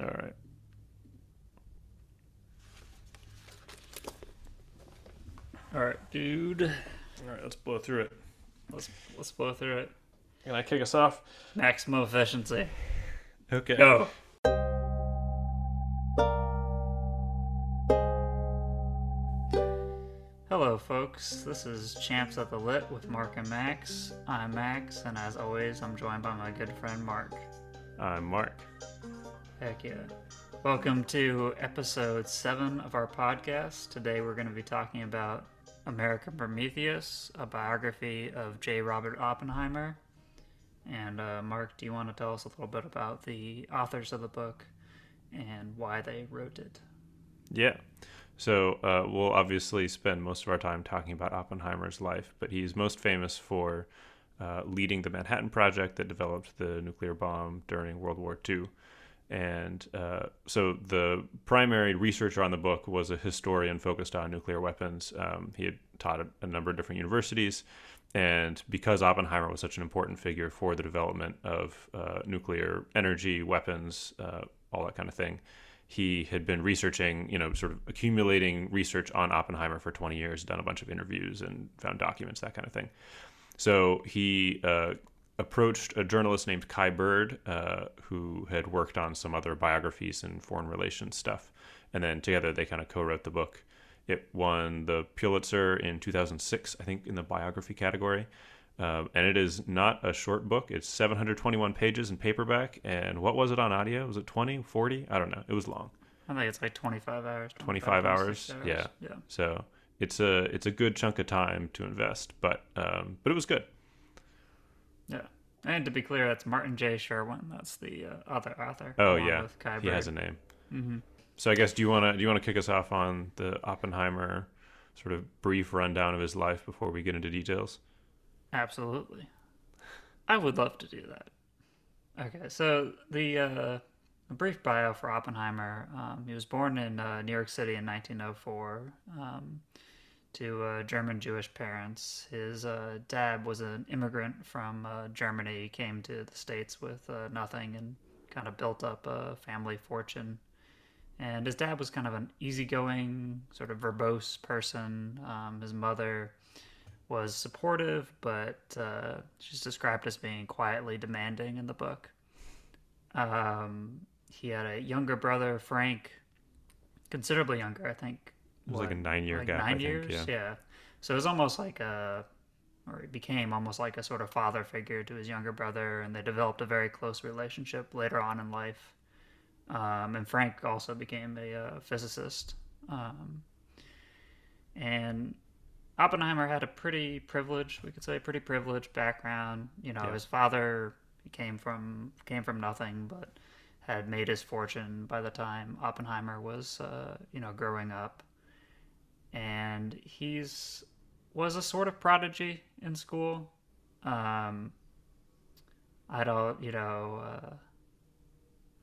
All right. All right, dude. All right, let's blow through it. Let's let's blow through it. Can I kick us off? Maximum efficiency. Okay. Go. Hello, folks. This is Champs at the Lit with Mark and Max. I'm Max, and as always, I'm joined by my good friend Mark. I'm Mark. Heck yeah. Welcome to episode 7 of our podcast. Today we're going to be talking about American Prometheus, a biography of J. Robert Oppenheimer. And uh, Mark, do you want to tell us a little bit about the authors of the book and why they wrote it? Yeah. So uh, we'll obviously spend most of our time talking about Oppenheimer's life, but he's most famous for uh, leading the Manhattan Project that developed the nuclear bomb during World War II. And uh, so the primary researcher on the book was a historian focused on nuclear weapons. Um, he had taught at a number of different universities. And because Oppenheimer was such an important figure for the development of uh, nuclear energy, weapons, uh, all that kind of thing, he had been researching, you know, sort of accumulating research on Oppenheimer for 20 years, done a bunch of interviews and found documents, that kind of thing. So he uh, approached a journalist named Kai Bird, uh, who had worked on some other biographies and foreign relations stuff. And then together they kind of co wrote the book. It won the Pulitzer in 2006, I think, in the biography category. Um, and it is not a short book. It's 721 pages in paperback. And what was it on audio? Was it 20, 40? I don't know. It was long. I think it's like 25 hours. 25 hours. 26 Yeah. Yeah. So it's a it's a good chunk of time to invest, but um, but it was good. And to be clear, that's Martin J. Sherwin. That's the uh, other author. Oh yeah, he has a name. Mm-hmm. So I guess do you want to do you want to kick us off on the Oppenheimer sort of brief rundown of his life before we get into details? Absolutely. I would love to do that. Okay, so the uh, a brief bio for Oppenheimer. Um, he was born in uh, New York City in 1904 um, to uh, German Jewish parents. His uh, dad was an immigrant from uh, Germany. He came to the States with uh, nothing and kind of built up a family fortune. And his dad was kind of an easygoing, sort of verbose person. Um, his mother was supportive, but uh, she's described as being quietly demanding in the book. Um, he had a younger brother, Frank, considerably younger, I think. It was like a nine-year like gap, I Nine think, years, yeah. So it was almost like a, or he became almost like a sort of father figure to his younger brother, and they developed a very close relationship later on in life. Um, and Frank also became a uh, physicist. Um, and Oppenheimer had a pretty privileged, we could say, pretty privileged background. You know, Yeah. his father he came from came from nothing, but had made his fortune by the time Oppenheimer was, uh, you know, growing up. And he's was a sort of prodigy in school. Um, I don't, you know, uh,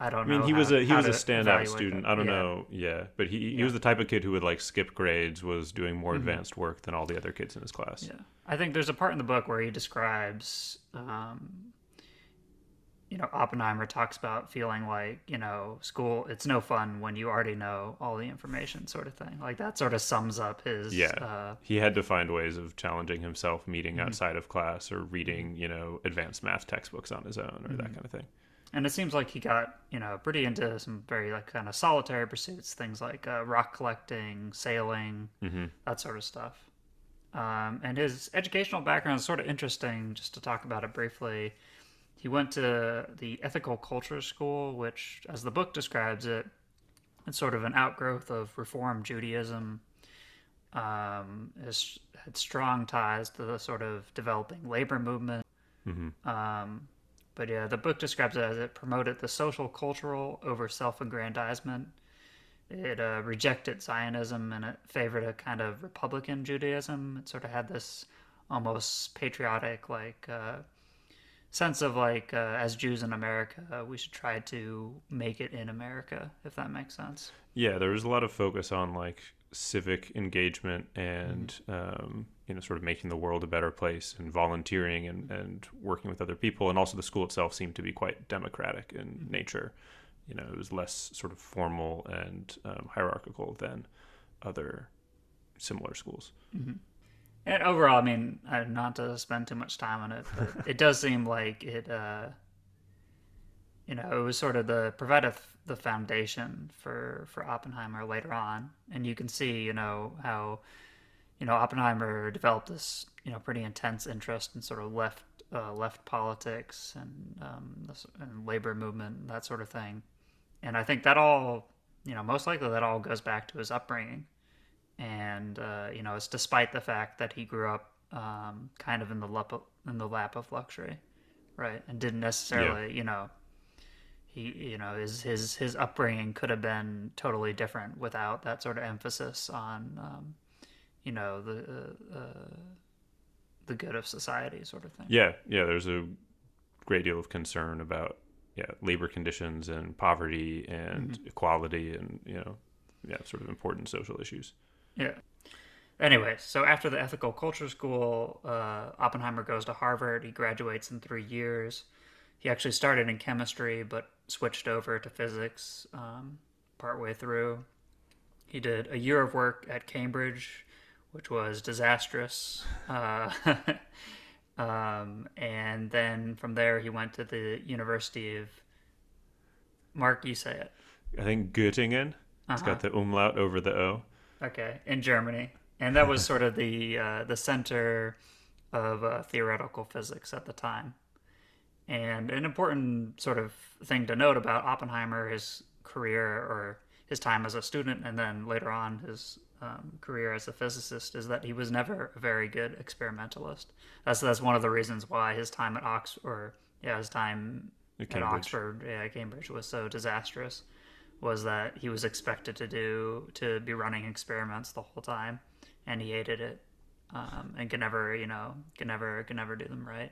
I don't I mean, he was a he was a standout student. that. I don't Yeah. know, yeah, but he he Yeah. was the type of kid who would like skip grades, was doing more Mhm. advanced work than all the other kids in his class. Yeah, I think there's a part in the book where he describes, um, you know, Oppenheimer talks about feeling like you know school. It's no fun when you already know all the information, sort of thing. Like that sort of sums up his. Yeah. Uh, He had to find ways of challenging himself, meeting Mhm. outside of class or reading, you know, advanced math textbooks on his own or that Mhm. kind of thing. and it seems like he got you know pretty into some very like kind of solitary pursuits, things like uh, rock collecting, sailing, hmm that sort of stuff. Um, and his educational background is sort of interesting, just to talk about it briefly. He went to the Ethical Culture School, which, as the book describes it, it's sort of an outgrowth of Reform Judaism. Um, has had strong ties to the sort of developing labor movement. hmm Um, but yeah, the book describes it as it promoted the social cultural over self aggrandizement. It uh, rejected Zionism and it favored a kind of Republican Judaism. It sort of had this almost patriotic, like, uh, sense of like, uh, as Jews in America, uh, we should try to make it in America, if that makes sense. Yeah, there was a lot of focus on like civic engagement and um, you know sort of making the world a better place and volunteering and, and working with other people and also the school itself seemed to be quite democratic in nature you know, it was less sort of formal and um, hierarchical than other similar schools. Mm-hmm. And overall, I mean, not to spend too much time on it, but it does seem like it, uh, you know, it was sort of the provided the foundation for for Oppenheimer later on, and you can see, you know, how, you know, Oppenheimer developed this, you know, pretty intense interest in sort of left uh, left politics and um, this, and labor movement, that sort of thing, and I think that all, you know, most likely that all goes back to his upbringing and uh, you know it's despite the fact that he grew up um, kind of in the lap of, in the lap of luxury, right, and didn't necessarily yeah. you know he you know his his his upbringing could have been totally different without that sort of emphasis on um, you know the uh, uh, the good of society sort of thing. Yeah, yeah. There's a great deal of concern about yeah labor conditions and poverty and mm-hmm. equality and you know yeah sort of important social issues. Yeah. Anyway, so after the ethical culture school, uh, Oppenheimer goes to Harvard. He graduates in three years. He actually started in chemistry, but switched over to physics um, partway through. He did a year of work at Cambridge, which was disastrous. Uh, um, and then from there, he went to the University of. Mark, you say it. I think Göttingen. It's uh-huh. got the umlaut over the O. Okay, in Germany, and that was sort of the uh, the center of uh, theoretical physics at the time. And an important sort of thing to note about Oppenheimer, his career or his time as a student, and then later on his um, career as a physicist, is that he was never a very good experimentalist. That's that's one of the reasons why his time at Oxford, or yeah, his time at, at Oxford, yeah, Cambridge was so disastrous was that he was expected to do to be running experiments the whole time, and he hated it, um, and could never, you know, could never, could never do them right.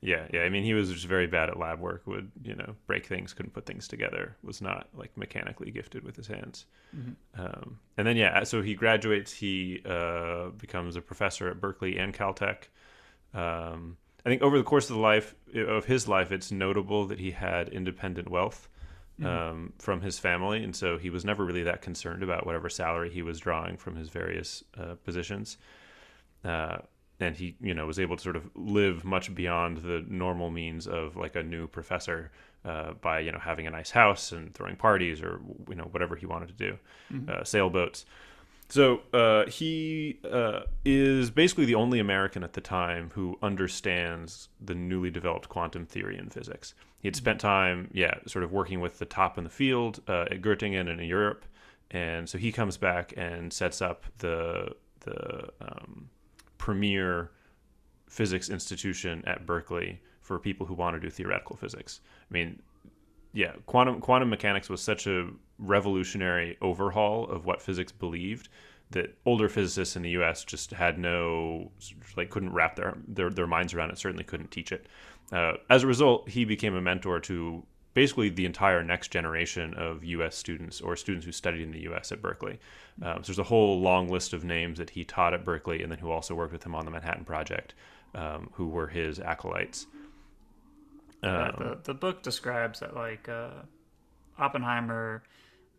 Yeah, yeah. I mean, he was just very bad at lab work. Would you know break things, couldn't put things together. Was not like mechanically gifted with his hands. Mm-hmm. Um, and then yeah, so he graduates. He uh, becomes a professor at Berkeley and Caltech. Um, I think over the course of the life of his life, it's notable that he had independent wealth mm-hmm. um, from his family, and so he was never really that concerned about whatever salary he was drawing from his various uh, positions. Uh, and he, you know, was able to sort of live much beyond the normal means of like a new professor uh, by you know having a nice house and throwing parties or you know whatever he wanted to do, mm-hmm. Uh, sailboats. So uh, he uh, is basically the only American at the time who understands the newly developed quantum theory in physics. He had spent time, yeah, sort of working with the top in the field uh, at Göttingen and in Europe, and so he comes back and sets up the the um, premier physics institution at Berkeley for people who want to do theoretical physics. I mean, yeah, quantum quantum mechanics was such a revolutionary overhaul of what physics believed that older physicists in the U.S. just had no like couldn't wrap their their, their minds around it. Certainly couldn't teach it. Uh, as a result, he became a mentor to basically the entire next generation of U.S. students or students who studied in the U.S. at Berkeley. Um, so there's a whole long list of names that he taught at Berkeley and then who also worked with him on the Manhattan Project, um, who were his acolytes. Um, yeah, the the book describes that like uh, Oppenheimer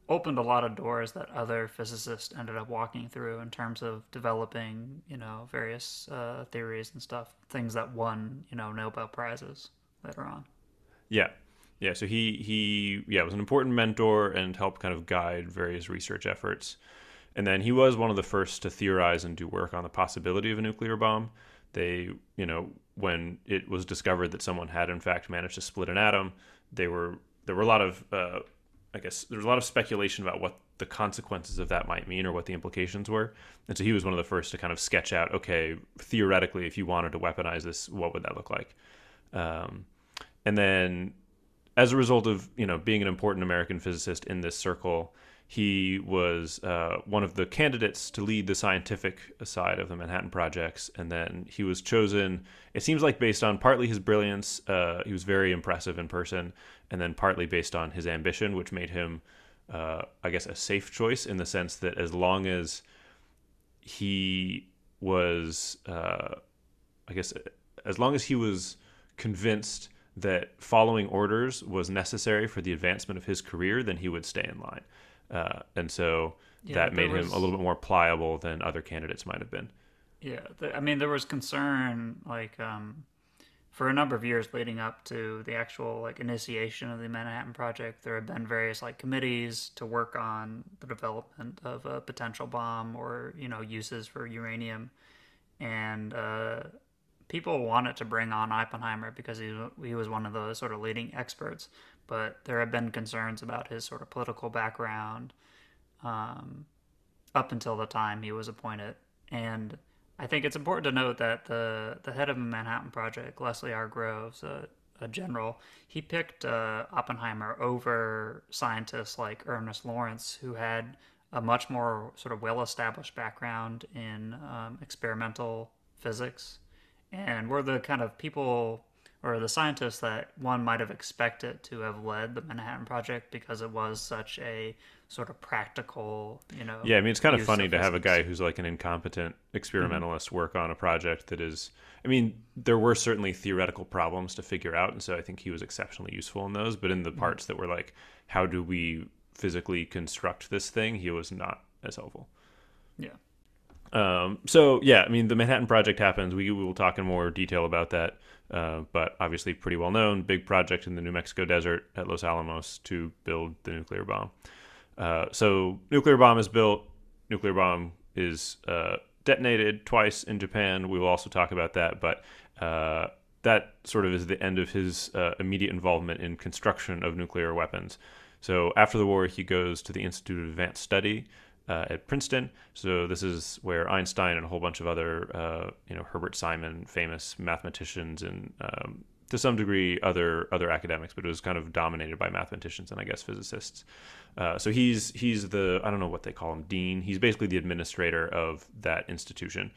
opened a lot of doors that other physicists ended up walking through in terms of developing, you know, various uh, theories and stuff, things that won, you know, Nobel prizes later on. Yeah, yeah. So he he yeah was an important mentor and helped kind of guide various research efforts. And then he was one of the first to theorize and do work on the possibility of a nuclear bomb. They, you know, when it was discovered that someone had in fact managed to split an atom, they were there were a lot of uh, I guess there's a lot of speculation about what the consequences of that might mean or what the implications were. And so he was one of the first to kind of sketch out, okay, theoretically, if you wanted to weaponize this, what would that look like? Um, and then, as a result of you know being an important American physicist in this circle, he was uh, one of the candidates to lead the scientific side of the Manhattan projects, and then he was chosen. It seems like based on partly his brilliance, uh, he was very impressive in person, and then partly based on his ambition, which made him, uh, I guess, a safe choice in the sense that as long as he was, uh, I guess, as long as he was convinced that following orders was necessary for the advancement of his career, then he would stay in line. Uh, and so Yeah, that made him was- a little bit more pliable than other candidates might have been. Yeah, th- I mean, there was concern like um, for a number of years leading up to the actual like initiation of the Manhattan Project. There had been various like committees to work on the development of a potential bomb or you know uses for uranium, and uh, people wanted to bring on Oppenheimer because he he was one of the sort of leading experts. But there have been concerns about his sort of political background um, up until the time he was appointed. And I think it's important to note that the the head of the Manhattan Project, Leslie R. Groves, a, a general, he picked uh, Oppenheimer over scientists like Ernest Lawrence, who had a much more sort of well established background in um, experimental physics, and were the kind of people or the scientists that one might have expected to have led the Manhattan Project because it was such a sort of practical, you know. Yeah, I mean, it's kind of funny of to have a. Mm-hmm. guy who's like an incompetent experimentalist work on a project that is. I mean, there were certainly theoretical problems to figure out, and so I think he was exceptionally useful in those. But in Mm-hmm. the parts that were like, how do we physically construct this thing, he was not as helpful. Yeah. Um, so yeah, I mean, the Manhattan Project happens. We, we will talk in more detail about that, uh, but obviously pretty well known. Big project in the New Mexico desert at Los Alamos to build the nuclear bomb. Uh, so nuclear bomb is built. Nuclear bomb is uh, detonated twice in Japan. We will also talk about that, but uh, that sort of is the end of his uh, immediate involvement in construction of nuclear weapons. So after the war, he goes to the Institute of Advanced Study uh, at Princeton. So this is where Einstein and a whole bunch of other, uh, you know, Herbert Simon, famous mathematicians, and um, to some degree other other academics, but it was kind of dominated by mathematicians and I guess physicists. Uh, so he's he's the I don't know what they call him dean. He's basically the administrator of that institution.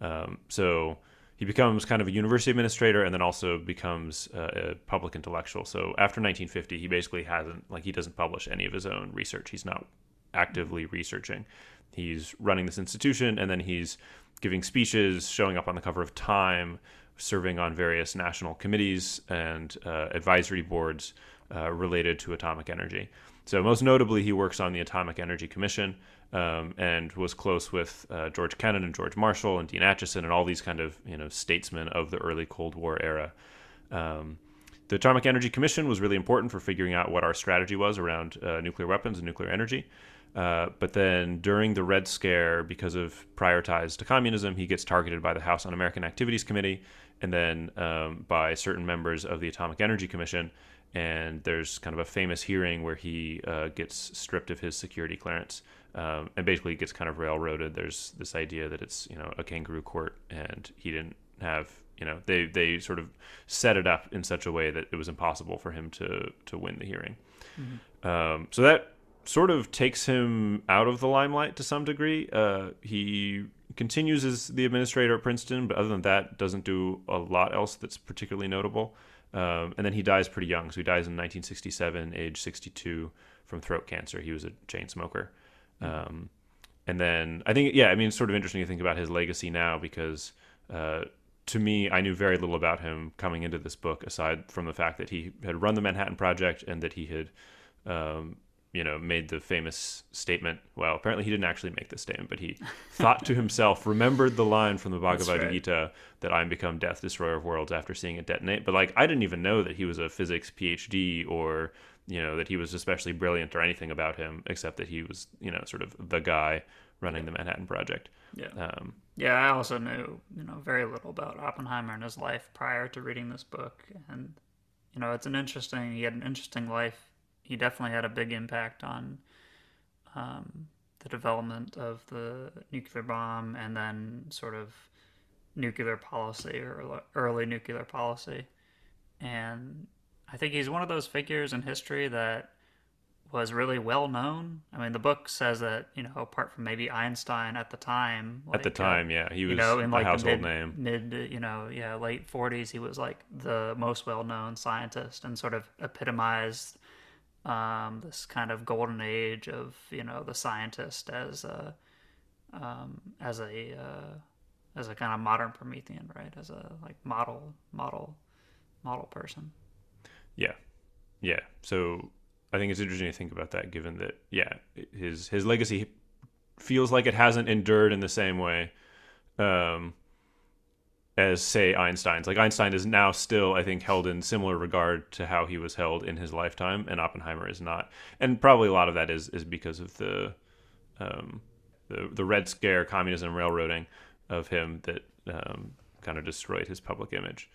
Um, so he becomes kind of a university administrator and then also becomes uh, a public intellectual. So after 1950, he basically hasn't like he doesn't publish any of his own research. He's not actively researching. He's running this institution and then he's giving speeches, showing up on the cover of Time, serving on various national committees and uh, advisory boards uh, related to atomic energy. So, most notably, he works on the Atomic Energy Commission um, and was close with uh, George Kennan and George Marshall and Dean Acheson and all these kind of you know statesmen of the early Cold War era. Um, the Atomic Energy Commission was really important for figuring out what our strategy was around uh, nuclear weapons and nuclear energy. Uh, but then during the Red Scare, because of prior ties to communism, he gets targeted by the House Un American Activities Committee and then um, by certain members of the Atomic Energy Commission. And there's kind of a famous hearing where he uh, gets stripped of his security clearance um, and basically gets kind of railroaded. There's this idea that it's you know a kangaroo court, and he didn't have you know they they sort of set it up in such a way that it was impossible for him to to win the hearing. Um, so that sort of takes him out of the limelight to some degree. Uh, he continues as the administrator at Princeton, but other than that, doesn't do a lot else that's particularly notable. Um, and then he dies pretty young. So he dies in 1967, age 62, from throat cancer. He was a chain smoker. Um, and then I think, yeah, I mean, it's sort of interesting to think about his legacy now because uh, to me, I knew very little about him coming into this book, aside from the fact that he had run the Manhattan Project and that he had, um, you know, made the famous statement. Well, apparently he didn't actually make this statement, but he thought to himself, remembered the line from the Bhagavad right. Gita that I'm become death, destroyer of worlds after seeing it detonate. But like, I didn't even know that he was a physics PhD or you know that he was especially brilliant or anything about him, except that he was you know sort of the guy running the Manhattan Project. Yeah. Um, Yeah, I also knew, you know, very little about Oppenheimer and his life prior to reading this book. And, you know, it's an interesting, he had an interesting life. He definitely had a big impact on um, the development of the nuclear bomb and then sort of nuclear policy or early nuclear policy. And I think he's one of those figures in history that was really well known. I mean, the book says that you know, apart from maybe Einstein at the time, at the like, uh, time, yeah, he was you know, in like household the mid, name. mid, you know, yeah, late forties, he was like the most well-known scientist and sort of epitomized um, this kind of golden age of you know the scientist as a um, as a uh, as a kind of modern Promethean, right? As a like model model model person. Yeah, yeah. So I think it's interesting to think about that, given that yeah, his his legacy feels like it hasn't endured in the same way um, as say Einstein's. Like Einstein is now still, I think, held in similar regard to how he was held in his lifetime, and Oppenheimer is not. And probably a lot of that is is because of the um, the the Red Scare, communism, railroading of him that um, kind of destroyed his public image.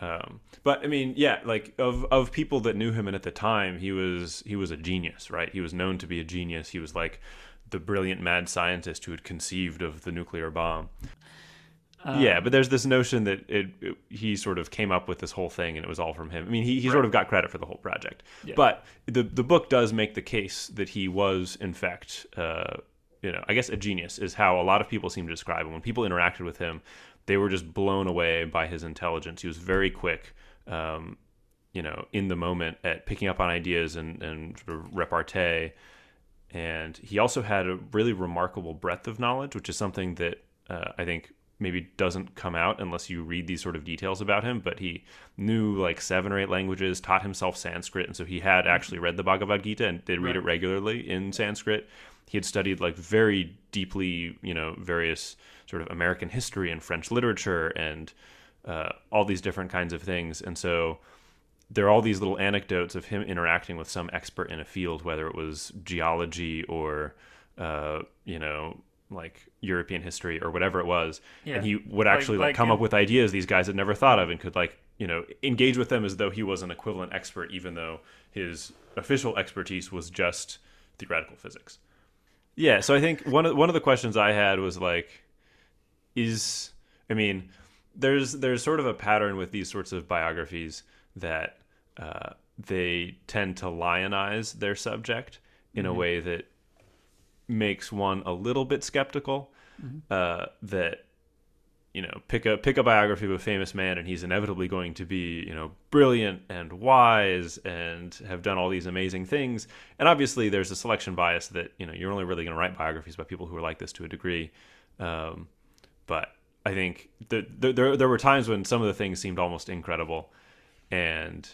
Um, but I mean, yeah, like of of people that knew him and at the time, he was he was a genius, right? He was known to be a genius. He was like the brilliant mad scientist who had conceived of the nuclear bomb. Um, yeah, but there's this notion that it, it, he sort of came up with this whole thing and it was all from him. I mean, he, he right. sort of got credit for the whole project. Yeah. But the the book does make the case that he was in fact uh, you know, I guess a genius is how a lot of people seem to describe him. When people interacted with him, they were just blown away by his intelligence. He was very quick, um, you know, in the moment at picking up on ideas and, and sort of repartee and he also had a really remarkable breadth of knowledge, which is something that uh, I think maybe doesn't come out unless you read these sort of details about him. But he knew like seven or eight languages, taught himself Sanskrit, and so he had actually read the Bhagavad Gita and did read right. it regularly in Sanskrit. He had studied like very deeply, you know, various sort of American history and French literature and uh, all these different kinds of things, and so there are all these little anecdotes of him interacting with some expert in a field, whether it was geology or, uh, you know, like European history or whatever it was. Yeah. And he would actually like, like, come up with ideas these guys had never thought of and could like, you know, engage with them as though he was an equivalent expert, even though his official expertise was just theoretical physics. Yeah. So I think one of, one of the questions I had was like, is, I mean, there's, there's sort of a pattern with these sorts of biographies that uh, they tend to lionize their subject in mm-hmm. a way that makes one a little bit skeptical mm-hmm. uh, that you know pick a pick a biography of a famous man and he's inevitably going to be you know brilliant and wise and have done all these amazing things. And obviously there's a selection bias that you know you're only really going to write biographies about people who are like this to a degree. Um, but I think the, the, there there were times when some of the things seemed almost incredible. And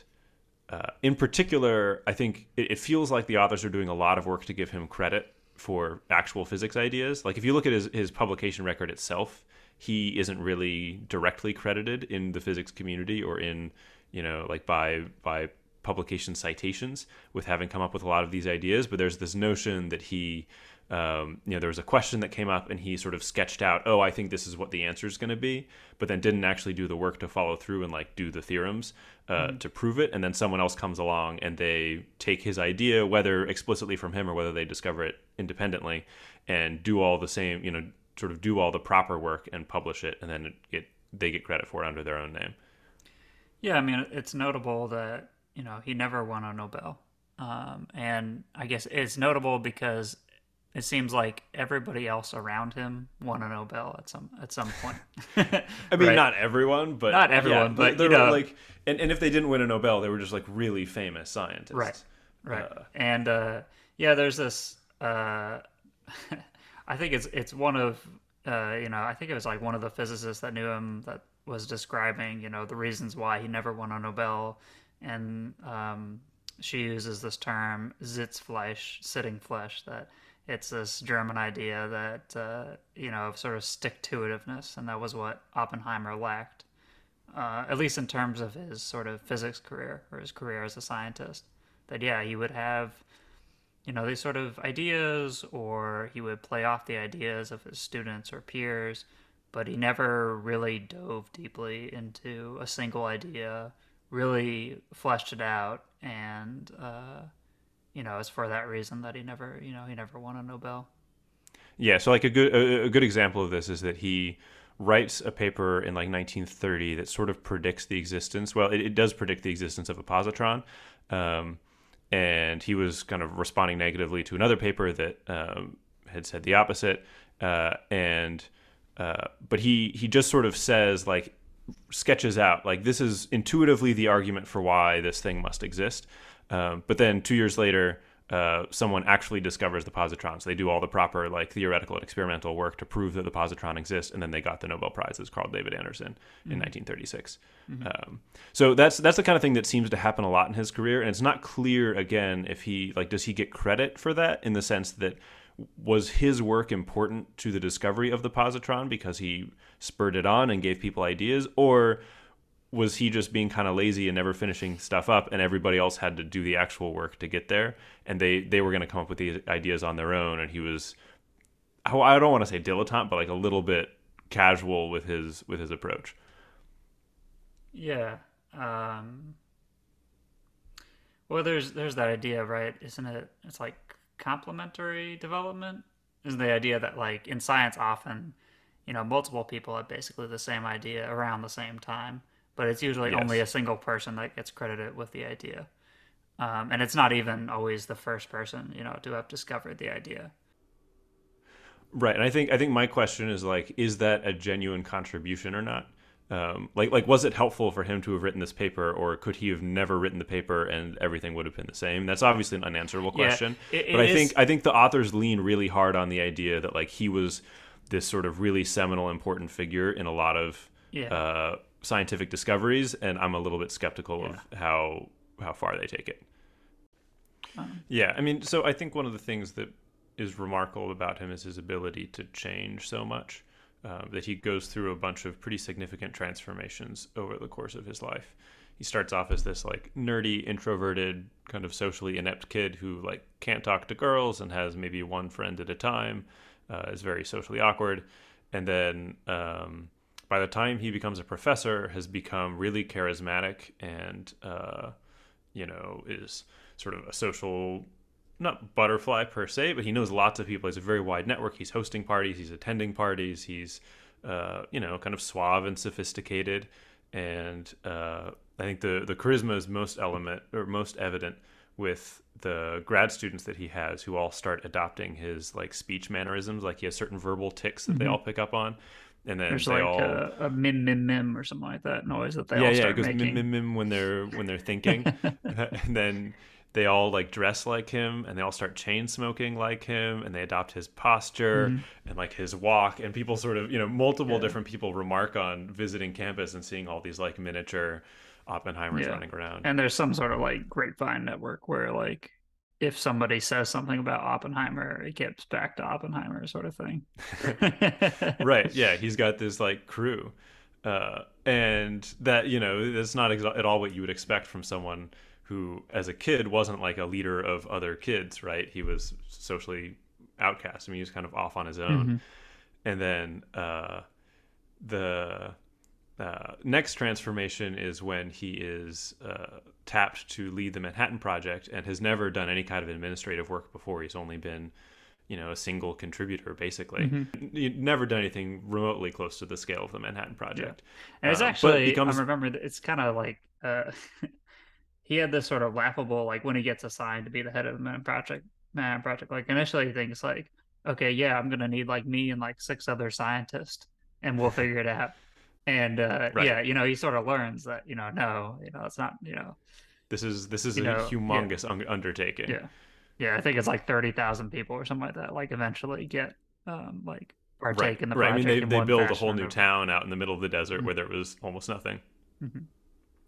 uh, in particular, I think it, it, feels like the authors are doing a lot of work to give him credit for actual physics ideas. Like if you look at his, his publication record itself, he isn't really directly credited in the physics community or in you know like by by publication citations with having come up with a lot of these ideas. But there's this notion that he um, you know, there was a question that came up and he sort of sketched out, oh, I think this is what the answer is going to be, but then didn't actually do the work to follow through and like do the theorems uh, mm-hmm. to prove it. And then someone else comes along and they take his idea, whether explicitly from him or whether they discover it independently, and do all the same, you know, sort of do all the proper work and publish it, and then get they get credit for it under their own name. Yeah, I mean, it's notable that you know he never won a Nobel. Um, and I guess it's notable because it seems like everybody else around him won a Nobel at some at some point. I mean, right? not everyone, but not everyone, yeah, but you know, like, and, and if they didn't win a Nobel, they were just like really famous scientists, right? Right. Uh, and uh, yeah, there's this. Uh, I think it's it's one of uh, you know I think it was like one of the physicists that knew him that was describing you know the reasons why he never won a Nobel, and um, she uses this term Sitzfleisch, sitting flesh, that it's this German idea that uh, you know of sort of stick to itiveness, and that was what Oppenheimer lacked, uh, at least in terms of his sort of physics career or his career as a scientist. That yeah, he would have, you know, these sort of ideas, or he would play off the ideas of his students or peers, but he never really dove deeply into a single idea, really fleshed it out, and uh, you know, it's for that reason that he never, you know, he never won a Nobel. Yeah, so like a good a, good example of this is that he writes a paper in like 1930 that sort of predicts the existence. Well, it, it does predict the existence of a positron, um, and he was kind of responding negatively to another paper that um, had said the opposite. Uh, and uh, but he he just sort of says like sketches out like this is intuitively the argument for why this thing must exist. Um, but then two years later, uh, someone actually discovers the positron. So they do all the proper like theoretical and experimental work to prove that the positron exists, and then they got the Nobel Prize as Carl David Anderson in 1936. Mm-hmm. Um, so that's that's the kind of thing that seems to happen a lot in his career, and it's not clear again if he like does he get credit for that in the sense that was his work important to the discovery of the positron because he spurred it on and gave people ideas, or was he just being kind of lazy and never finishing stuff up and everybody else had to do the actual work to get there and they they were going to come up with these ideas on their own and he was I don't want to say dilettante but like a little bit casual with his with his approach. Yeah. Um well there's there's that idea, right? Isn't it it's like complementary development? Is the idea that like in science often, you know, multiple people have basically the same idea around the same time but it's usually yes. only a single person that gets credited with the idea. Um, and it's not even always the first person, you know, to have discovered the idea. Right, and I think I think my question is like, is that a genuine contribution or not? Um, like, like, was it helpful for him to have written this paper, or could he have never written the paper and everything would have been the same? That's obviously an unanswerable question. Yeah, it, it but I is... think I think the authors lean really hard on the idea that like he was this sort of really seminal, important figure in a lot of yeah. uh, scientific discoveries, and I'm a little bit skeptical yeah. of how how far they take it. Um, yeah, I mean, so I think one of the things that is remarkable about him is his ability to change so much. Uh, that he goes through a bunch of pretty significant transformations over the course of his life. He starts off as this like nerdy, introverted, kind of socially inept kid who like can't talk to girls and has maybe one friend at a time. Uh, is very socially awkward, and then um, by the time he becomes a professor, has become really charismatic and, uh, you know, is sort of a social, not butterfly per se, but he knows lots of people. He's a very wide network. He's hosting parties, he's attending parties, he's, uh, you know, kind of suave and sophisticated. And uh, I think the the charisma is most element or most evident with the grad students that he has who all start adopting his like speech mannerisms like he has certain verbal tics that mm-hmm. they all pick up on and then there's like all... a, a, mim mim mim or something like that noise that they yeah all yeah it goes making. mim mim mim when they're when they're thinking, and then they all like dress like him and they all start chain smoking like him and they adopt his posture mm-hmm. and like his walk and people sort of you know multiple yeah. different people remark on visiting campus and seeing all these like miniature Oppenheimers yeah. running around. And there's some sort of like grapevine network where like if somebody says something about Oppenheimer, it gets back to Oppenheimer, sort of thing. right. Yeah. He's got this like crew. Uh, and that, you know, that's not exa- at all what you would expect from someone who, as a kid, wasn't like a leader of other kids, right? He was socially outcast. I mean, he was kind of off on his own. Mm-hmm. And then uh, the uh, next transformation is when he is uh, tapped to lead the Manhattan Project and has never done any kind of administrative work before. He's only been, you know, a single contributor basically. Mm-hmm. He'd never done anything remotely close to the scale of the Manhattan Project. Yeah. And it's uh, actually, becomes... I remember, it's kind of like uh, he had this sort of laughable, like when he gets assigned to be the head of the Manhattan Project. Manhattan Project, like initially he thinks like, okay, yeah, I'm gonna need like me and like six other scientists, and we'll figure it out and uh, right. yeah, you know, he sort of learns that you know, no, you know, it's not, you know, this is this is a know, humongous yeah. undertaking. Yeah, yeah, I think it's like thirty thousand people or something like that. Like eventually get um like partake right. in the project. right. I mean, they they build a whole new town out in the middle of the desert mm-hmm. where there was almost nothing. Mm-hmm.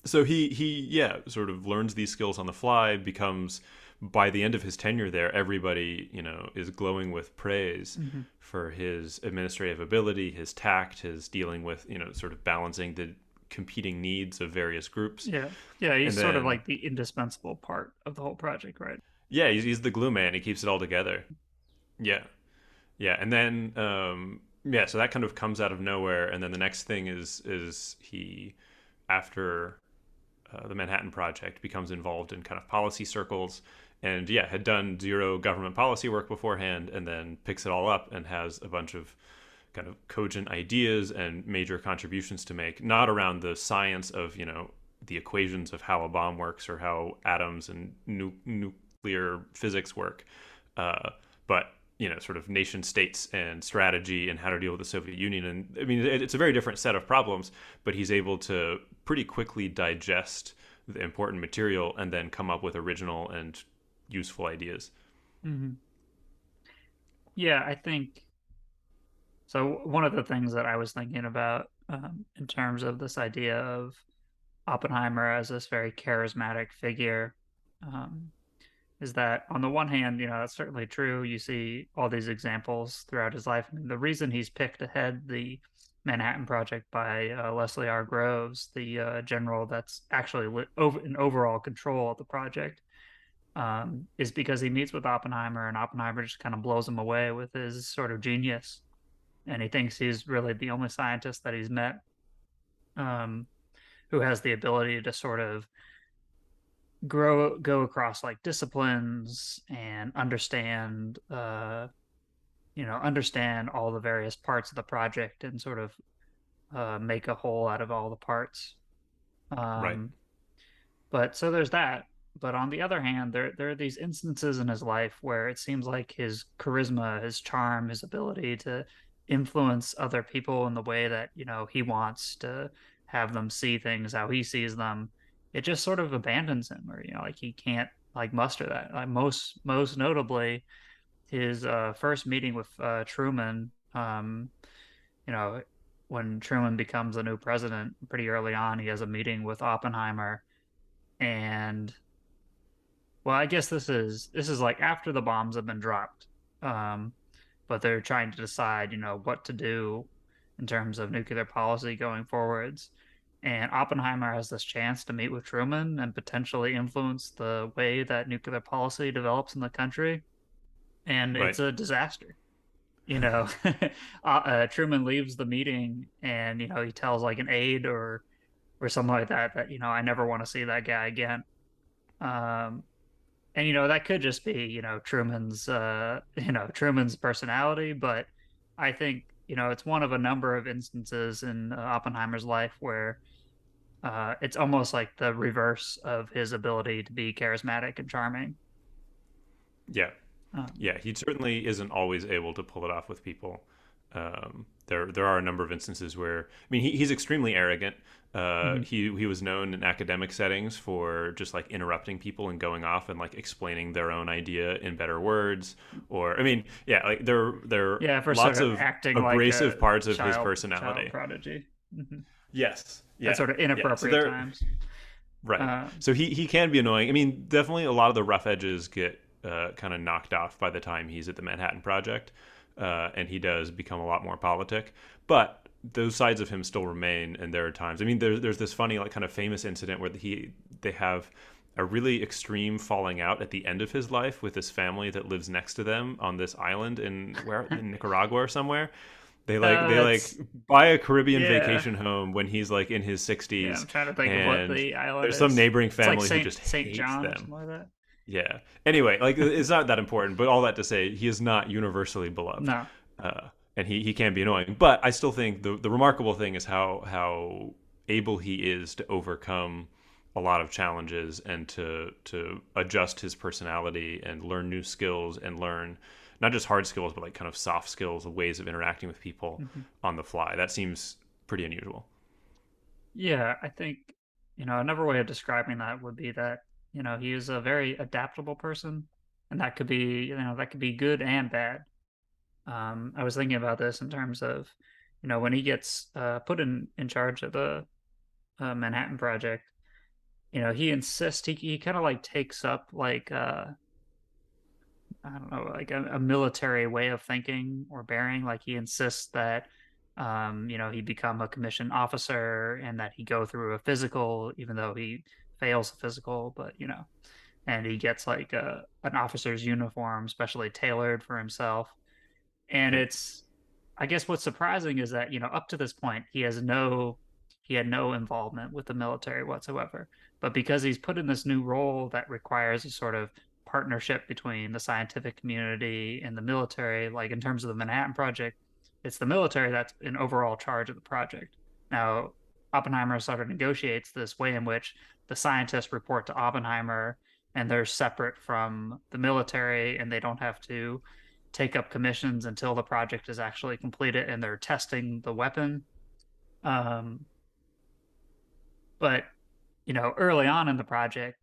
So he he yeah sort of learns these skills on the fly, becomes by the end of his tenure there, everybody you know is glowing with praise mm-hmm. for his administrative ability, his tact, his dealing with you know sort of balancing the competing needs of various groups. Yeah, yeah, he's and sort of like the indispensable part of the whole project, right? Yeah, he's, he's the glue man. He keeps it all together. Yeah, yeah, and then um, yeah, so that kind of comes out of nowhere, and then the next thing is is he after uh, the Manhattan Project becomes involved in kind of policy circles and yeah, had done zero government policy work beforehand, and then picks it all up and has a bunch of kind of cogent ideas and major contributions to make, not around the science of you know the equations of how a bomb works or how atoms and nu- nuclear physics work, uh, but you know sort of nation states and strategy and how to deal with the Soviet Union. And I mean, it's a very different set of problems, but he's able to pretty quickly digest the important material and then come up with original and useful ideas. Mm-hmm. Yeah, I think so. One of the things that I was thinking about um, in terms of this idea of Oppenheimer as this very charismatic figure um, is that on the one hand, you know, that's certainly true. You see all these examples throughout his life. The reason he's picked ahead the Manhattan Project by uh, Leslie R. Groves, the uh, general that's actually over in overall control of the project, um, is because he meets with Oppenheimer, and Oppenheimer just kind of blows him away with his sort of genius, and he thinks he's really the only scientist that he's met um, who has the ability to sort of grow go across like disciplines and understand uh you know understand all the various parts of the project and sort of uh make a whole out of all the parts. Um Right. but so there's that but on the other hand there there are these instances in his life where it seems like his charisma his charm his ability to influence other people in the way that you know he wants to have them see things how he sees them it just sort of abandons him or you know like he can't like muster that. Like most most notably his uh first meeting with uh truman um you know when truman becomes the new president pretty early on he has a meeting with oppenheimer and well i guess this is this is like after the bombs have been dropped um but they're trying to decide you know what to do in terms of nuclear policy going forwards and Oppenheimer has this chance to meet with Truman and potentially influence the way that nuclear policy develops in the country. And Right. it's a disaster. You know, uh, uh, Truman leaves the meeting and, you know, he tells like an aide or, or something like that, that, you know, I never want to see that guy again. Um, and, you know, that could just be, you know, Truman's, uh, you know, Truman's personality. But I think, you know, it's one of a number of instances in uh, Oppenheimer's life where uh, it's almost like the reverse of his ability to be charismatic and charming. Yeah. Um, Yeah, he certainly isn't always able to pull it off with people. Um, there, there are a number of instances where, I mean, he, he's extremely arrogant. Uh, He he was known in academic settings for just like interrupting people and going off and like explaining their own idea in better words. Or I mean, yeah, like there there yeah, for lots sort of, of acting abrasive like parts of his personality. child prodigy. Mhm. Yes, yeah, At sort of yeah. So inappropriate there- times. Right. Um, so he he can be annoying. I mean, definitely a lot of the rough edges get uh, kind of knocked off by the time he's at the Manhattan Project, uh, and he does become a lot more politic. But those sides of him still remain, and there are times. I mean, there's there's this funny like kind of famous incident where he they have a really extreme falling out at the end of his life with this family that lives next to them on this island in where in Nicaragua or somewhere. They like Uh, they like buy a Caribbean Yeah. vacation home when he's like in his 60s. yeah, I'm trying to think of what the island there's is. some neighboring It's like family who just Saint hates John or them. something like that. Yeah. Anyway, like it's not that important, but all that to say, he is not universally beloved. No. Uh, and he, he can be annoying. But I still think the the remarkable thing is how how able he is to overcome a lot of challenges and to to adjust his personality and learn new skills and learn not just hard skills but like kind of soft skills, ways of interacting with people Mm-hmm. on the fly. That seems pretty unusual. Yeah, I think, you know, another way of describing that would be that, you know, he is a very adaptable person, and that could be, you know, that could be good and bad. Um, I was thinking about this in terms of, you know, when he gets uh, put in in charge of the uh, Manhattan Project, you know, he insists he he kind of like takes up like uh I don't know, like a, a military way of thinking or bearing. Like he insists that, um, you know, he become a commissioned officer and that he go through a physical, even though he fails the physical, but you know, and he gets like a, an officer's uniform specially tailored for himself. And Hmm. it's, I guess what's surprising is that, you know, up to this point, he has no, he had no involvement with the military whatsoever. But because he's put in this new role that requires a sort of partnership between the scientific community and the military, like in terms of the Manhattan Project, it's the military that's in overall charge of the project. Now, Oppenheimer sort of negotiates this way in which the scientists report to Oppenheimer and they're separate from the military and they don't have to take up commissions until the project is actually completed and they're testing the weapon. Um, but you know, early on in the project,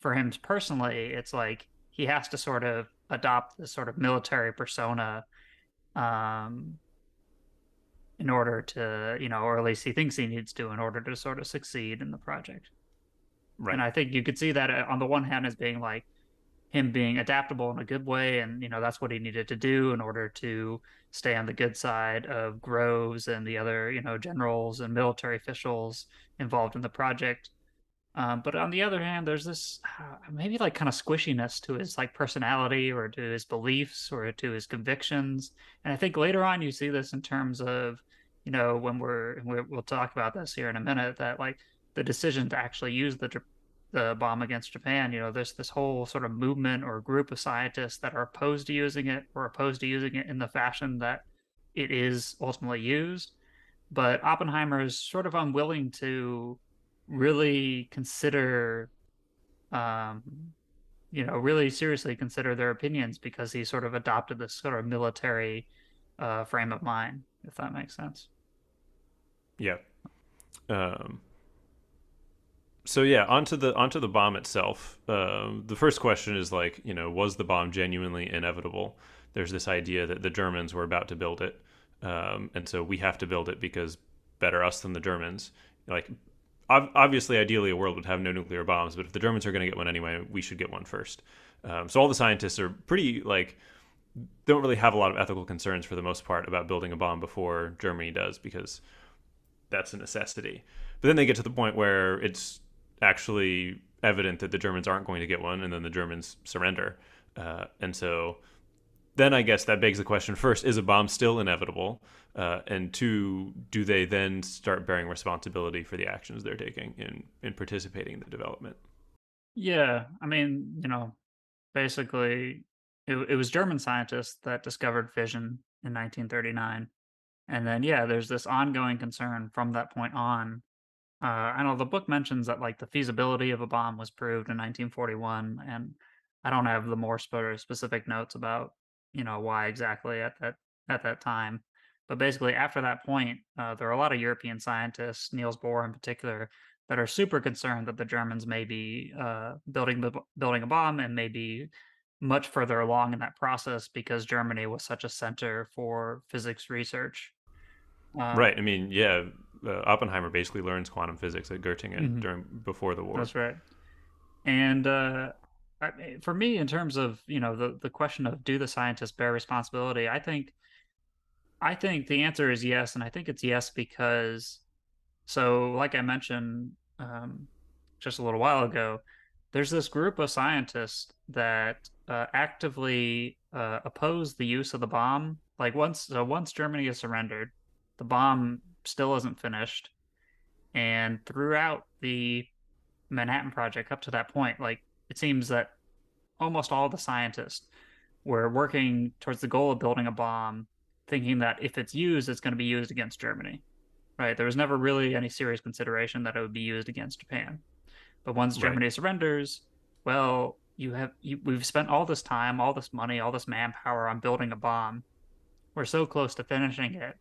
for him personally, it's like he has to sort of adopt this sort of military persona um, in order to, you know, or at least he thinks he needs to in order to sort of succeed in the project. Right. And I think you could see that uh, on the one hand as being like him being adaptable in a good way, and you know that's what he needed to do in order to stay on the good side of Groves and the other, you know, generals and military officials involved in the project. Um, but on the other hand, there's this uh, maybe like kind of squishiness to his like personality or to his beliefs or to his convictions. And I think later on you see this in terms of, you know, when we're, we will talk about this here in a minute, that like the decision to actually use the the bomb against Japan, you know, there's this whole sort of movement or group of scientists that are opposed to using it or opposed to using it in the fashion that it is ultimately used. But Oppenheimer is sort of unwilling to really consider um you know really seriously consider their opinions because he sort of adopted this sort of military uh frame of mind if that makes sense yeah. Um so yeah onto the onto the bomb itself. Um the first question is like you know was the bomb genuinely inevitable? There's this idea that the germans were about to build it. Um and so we have to build it because better us than the germans. Like obviously, ideally, a world would have no nuclear bombs, but if the Germans are going to get one anyway, we should get one first. Um, so all the scientists are pretty like don't really have a lot of ethical concerns for the most part about building a bomb before Germany does because that's a necessity. But then they get to the point where it's actually evident that the Germans aren't going to get one, and then the Germans surrender, uh, and so then I guess that begs the question: first, is a bomb still inevitable? Uh, and two, do they then start bearing responsibility for the actions they're taking in in participating in the development? Yeah, I mean, you know, basically, it, it was German scientists that discovered fission in 1939, and then yeah, there's this ongoing concern from that point on. Uh, I know the book mentions that like the feasibility of a bomb was proved in 1941, and I don't have the more specific notes about you know why exactly at that at that time. But basically, after that point, uh, there are a lot of European scientists, Niels Bohr in particular, that are super concerned that the Germans may be uh, building building a bomb and may be much further along in that process because Germany was such a center for physics research. Um, right. I mean, yeah, uh, Oppenheimer basically learns quantum physics at Göttingen mm-hmm. during before the war. That's right. And uh, I, for me, in terms of you know the the question of do the scientists bear responsibility, I think I think the answer is yes, and I think it's yes because so like I mentioned um, just a little while ago, there's this group of scientists that uh, actively uh, oppose the use of the bomb. Like once so once Germany is surrendered, the bomb still isn't finished, and throughout the Manhattan Project up to that point, like it seems that almost all the scientists were working towards the goal of building a bomb, thinking that if it's used, it's going to be used against Germany. Right? There was never really any serious consideration that it would be used against Japan. But once Germany right. surrenders, well, you have you, we've spent all this time, all this money, all this manpower on building a bomb. We're so close to finishing it.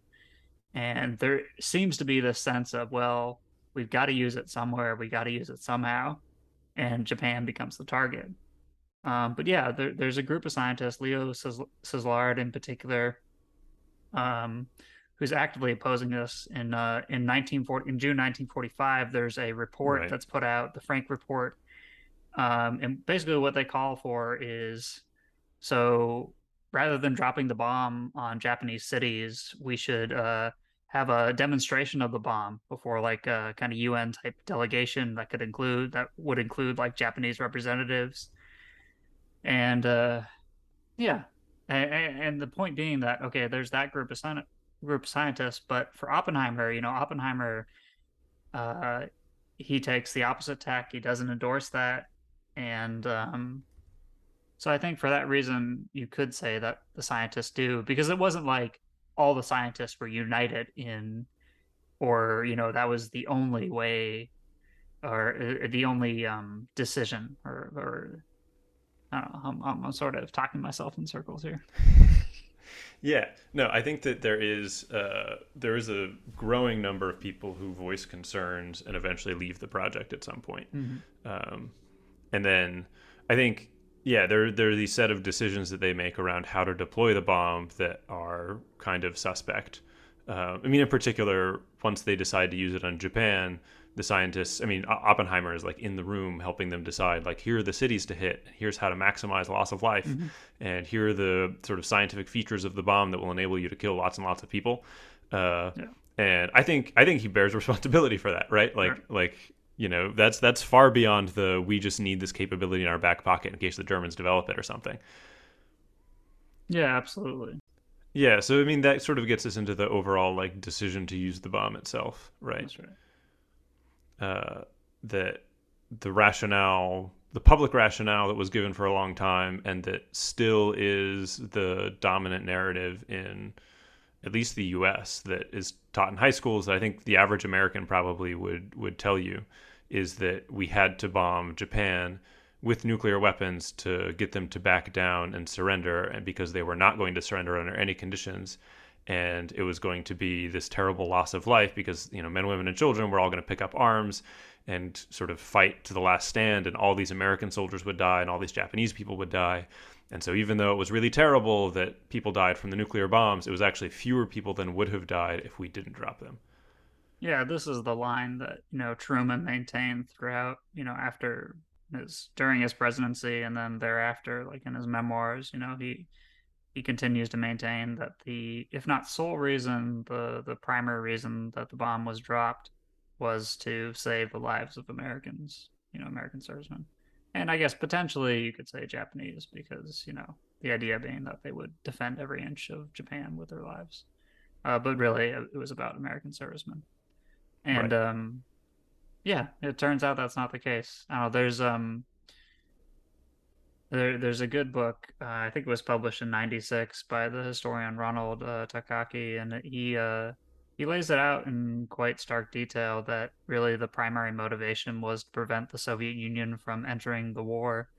And there seems to be this sense of, well, we've got to use it somewhere, we got to use it somehow and Japan becomes the target. Um, but yeah, there, there's a group of scientists, Leo Szilard in particular, um, who's actively opposing this. In uh, in 1940, in June 1945, there's a report right. that's put out, the Franck Report, um, and basically what they call for is so rather than dropping the bomb on Japanese cities, we should uh, have a demonstration of the bomb before like a kind of UN type delegation that could include that would include like Japanese representatives. And uh yeah. And, and the point being that okay, there's that group of sci- group of scientists, but for Oppenheimer, you know, Oppenheimer uh he takes the opposite tack. He doesn't endorse that and um so I think for that reason you could say that the scientists do because it wasn't like all the scientists were united in or you know that was the only way or uh, the only um, decision or, or I don't know I'm, I'm sort of talking myself in circles here. Yeah. No I think that there is uh, there is a growing number of people who voice concerns and eventually leave the project at some point. Mm-hmm. um, and then I think yeah, there there are these set of decisions that they make around how to deploy the bomb that are kind of suspect. Uh, I mean, in particular, once they decide to use it on Japan, the scientists, I mean, Oppenheimer is like in the room helping them decide, like, here are the cities to hit, here's how to maximize loss of life, mm-hmm. and here are the sort of scientific features of the bomb that will enable you to kill lots and lots of people. Uh, yeah. And I think I think he bears responsibility for that, right? Like, right. like you know, that's that's far beyond the we just need this capability in our back pocket in case the Germans develop it or something. Yeah, absolutely. Yeah, so I mean that sort of gets us into the overall like decision to use the bomb itself, right? That's right uh, that the rationale, the public rationale that was given for a long time, and that still is the dominant narrative in at least the U.S. that is taught in high schools. That I think the average American probably would would tell you is that we had to bomb Japan with nuclear weapons to get them to back down and surrender, and because they were not going to surrender under any conditions and it was going to be this terrible loss of life because you know men women and children were all going to pick up arms and sort of fight to the last stand and all these american soldiers would die and all these japanese people would die and so even though it was really terrible that people died from the nuclear bombs it was actually fewer people than would have died if we didn't drop them. Yeah this is the line that you know truman maintained throughout you know after his during his presidency and then thereafter like in his memoirs you know he he continues to maintain that the, if not sole reason, the the primary reason that the bomb was dropped was to save the lives of Americans, you know, American servicemen, and I guess potentially you could say Japanese because you know the idea being that they would defend every inch of Japan with their lives, uh, but really it was about American servicemen, and right. um, yeah, it turns out that's not the case. I don't know. There's um there, there's a good book. Uh, I think it was published in '96 by the historian Ronald uh, Takaki, and he uh, he lays it out in quite stark detail that really the primary motivation was to prevent the Soviet Union from entering the war,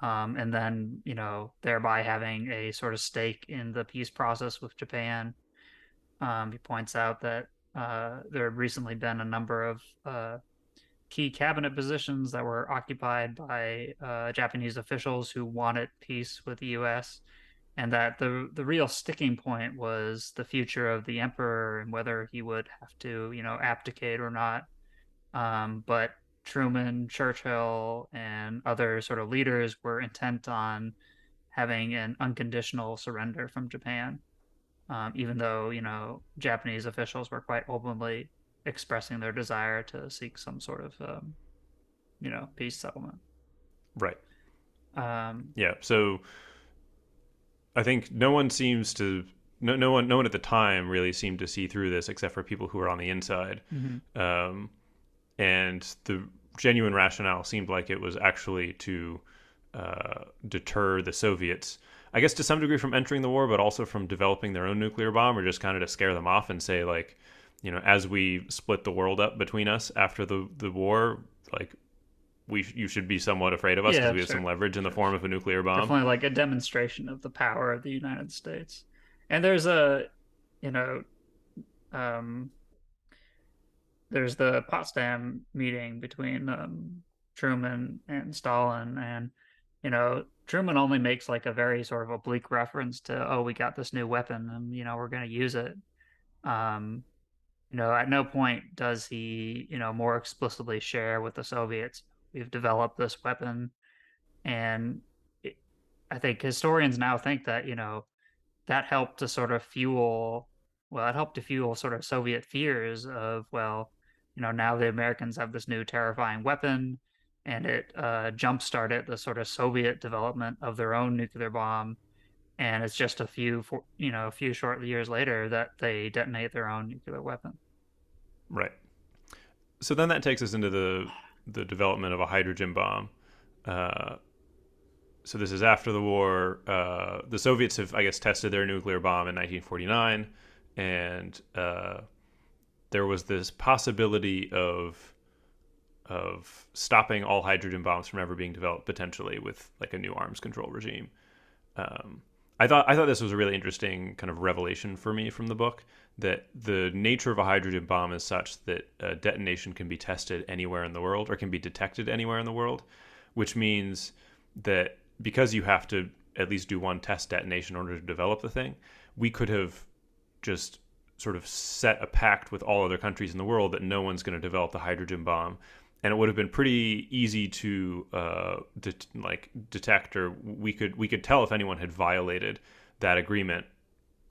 um, and then you know thereby having a sort of stake in the peace process with Japan. Um, he points out that uh, there have recently been a number of uh, key cabinet positions that were occupied by uh, Japanese officials who wanted peace with the U.S. And that the the real sticking point was the future of the emperor and whether he would have to, you know, abdicate or not. Um, but Truman, Churchill, and other sort of leaders were intent on having an unconditional surrender from Japan, um, even though you know Japanese officials were quite openly expressing their desire to seek some sort of um, you know peace settlement right um, yeah so i think no one seems to no, no one no one at the time really seemed to see through this except for people who were on the inside mm-hmm. um, and the genuine rationale seemed like it was actually to uh, deter the soviets i guess to some degree from entering the war but also from developing their own nuclear bomb or just kind of to scare them off and say like you know, as we split the world up between us after the the war, like we you should be somewhat afraid of us because yeah, we have some leverage in the form of a nuclear bomb. Definitely like a demonstration of the power of the United States. And there's a, you know, um, there's the Potsdam meeting between um, Truman and Stalin, and you know, Truman only makes like a very sort of oblique reference to, oh, we got this new weapon, and you know, we're going to use it. Um, you know, at no point does he, you know, more explicitly share with the Soviets, we've developed this weapon. And it, I think historians now think that, you know, that helped to sort of fuel, well, it helped to fuel sort of Soviet fears of, well, you know, now the Americans have this new terrifying weapon and it uh, jump started the sort of Soviet development of their own nuclear bomb. And it's just a few, you know, a few short years later that they detonate their own nuclear weapon. Right. So then that takes us into the the development of a hydrogen bomb. Uh, so this is after the war. Uh, the Soviets have, I guess, tested their nuclear bomb in 1949, and uh, there was this possibility of of stopping all hydrogen bombs from ever being developed potentially with like a new arms control regime. Um, I thought I thought this was a really interesting kind of revelation for me from the book that the nature of a hydrogen bomb is such that a detonation can be tested anywhere in the world or can be detected anywhere in the world, which means that because you have to at least do one test detonation in order to develop the thing, we could have just sort of set a pact with all other countries in the world that no one's going to develop the hydrogen bomb. And it would have been pretty easy to uh, like detect or we could we could tell if anyone had violated that agreement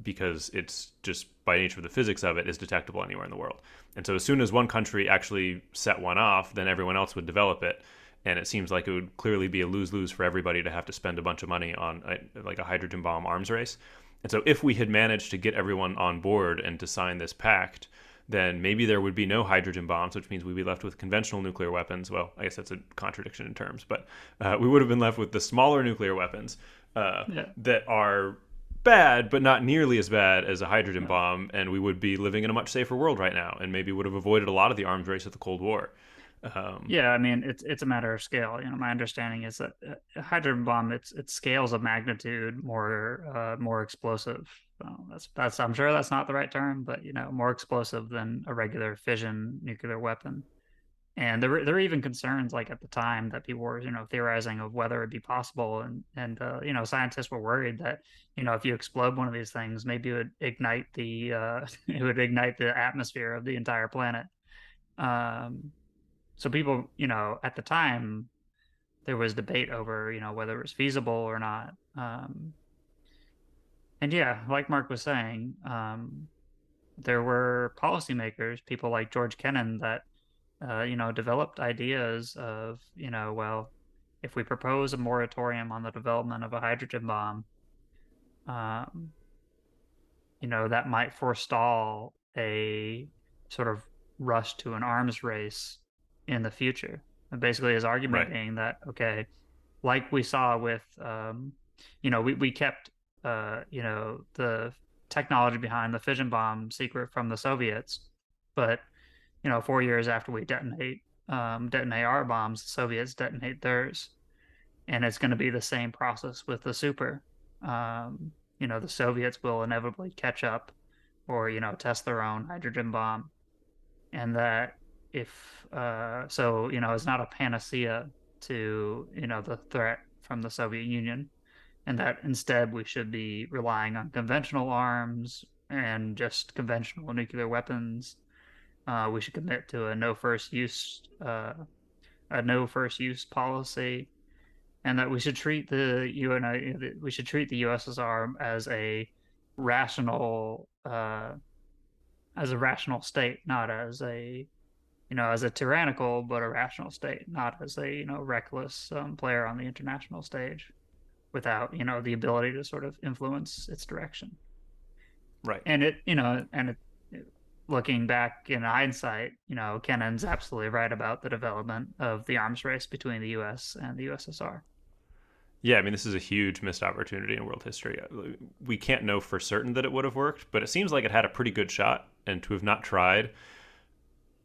because it's just by nature of the physics of it is detectable anywhere in the world. And so as soon as one country actually set one off, then everyone else would develop it. And it seems like it would clearly be a lose lose for everybody to have to spend a bunch of money on a, like a hydrogen bomb arms race. And so if we had managed to get everyone on board and to sign this pact, then maybe there would be no hydrogen bombs, which means we'd be left with conventional nuclear weapons. Well, I guess that's a contradiction in terms, but uh, we would have been left with the smaller nuclear weapons uh, yeah. that are bad, but not nearly as bad as a hydrogen bomb, and we would be living in a much safer world right now, and maybe would have avoided a lot of the arms race of the Cold War. Um, yeah, I mean it's it's a matter of scale. You know, my understanding is that a hydrogen bomb it's it scales of magnitude more uh, more explosive. Well, that's that's I'm sure that's not the right term, but you know, more explosive than a regular fission nuclear weapon. And there were there were even concerns like at the time that people were you know theorizing of whether it'd be possible, and and uh, you know scientists were worried that you know if you explode one of these things, maybe it would ignite the uh, it would ignite the atmosphere of the entire planet. Um, so people, you know, at the time, there was debate over, you know, whether it was feasible or not. Um, and yeah, like Mark was saying, um, there were policymakers, people like George Kennan, that, uh, you know, developed ideas of, you know, well, if we propose a moratorium on the development of a hydrogen bomb, um, you know, that might forestall a sort of rush to an arms race in the future. And basically, his argument right. being that okay, like we saw with, um, you know, we we kept, uh, you know, the technology behind the fission bomb secret from the Soviets, but you know, four years after we detonate um, detonate our bombs, the Soviets detonate theirs, and it's going to be the same process with the super. Um, you know, the Soviets will inevitably catch up, or you know, test their own hydrogen bomb, and that if uh, so, you know, it's not a panacea to you know the threat from the Soviet Union, and that instead we should be relying on conventional arms and just conventional nuclear weapons. Uh, we should commit to a no first use uh, a no first use policy, and that we should treat the UN we should treat the USSR as a rational uh, as a rational state, not as a you know, as a tyrannical but a rational state, not as a you know reckless um, player on the international stage, without you know the ability to sort of influence its direction. Right. And it, you know, and it, looking back in hindsight, you know, Kennan's absolutely right about the development of the arms race between the U.S. and the USSR. Yeah, I mean, this is a huge missed opportunity in world history. We can't know for certain that it would have worked, but it seems like it had a pretty good shot, and to have not tried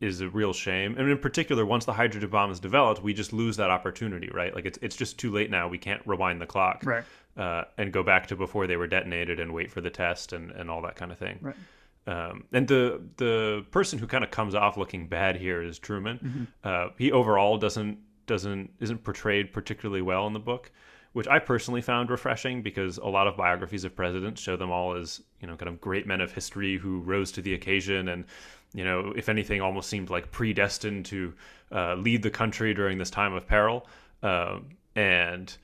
is a real shame. And in particular, once the hydrogen bomb is developed, we just lose that opportunity, right? Like it's it's just too late now. We can't rewind the clock, right? Uh, and go back to before they were detonated and wait for the test and, and all that kind of thing. Right. Um, and the the person who kind of comes off looking bad here is Truman. Mm-hmm. Uh, he overall doesn't doesn't isn't portrayed particularly well in the book, which I personally found refreshing because a lot of biographies of presidents show them all as you know kind of great men of history who rose to the occasion and you know, if anything, almost seemed like predestined to uh, lead the country during this time of peril. Uh, and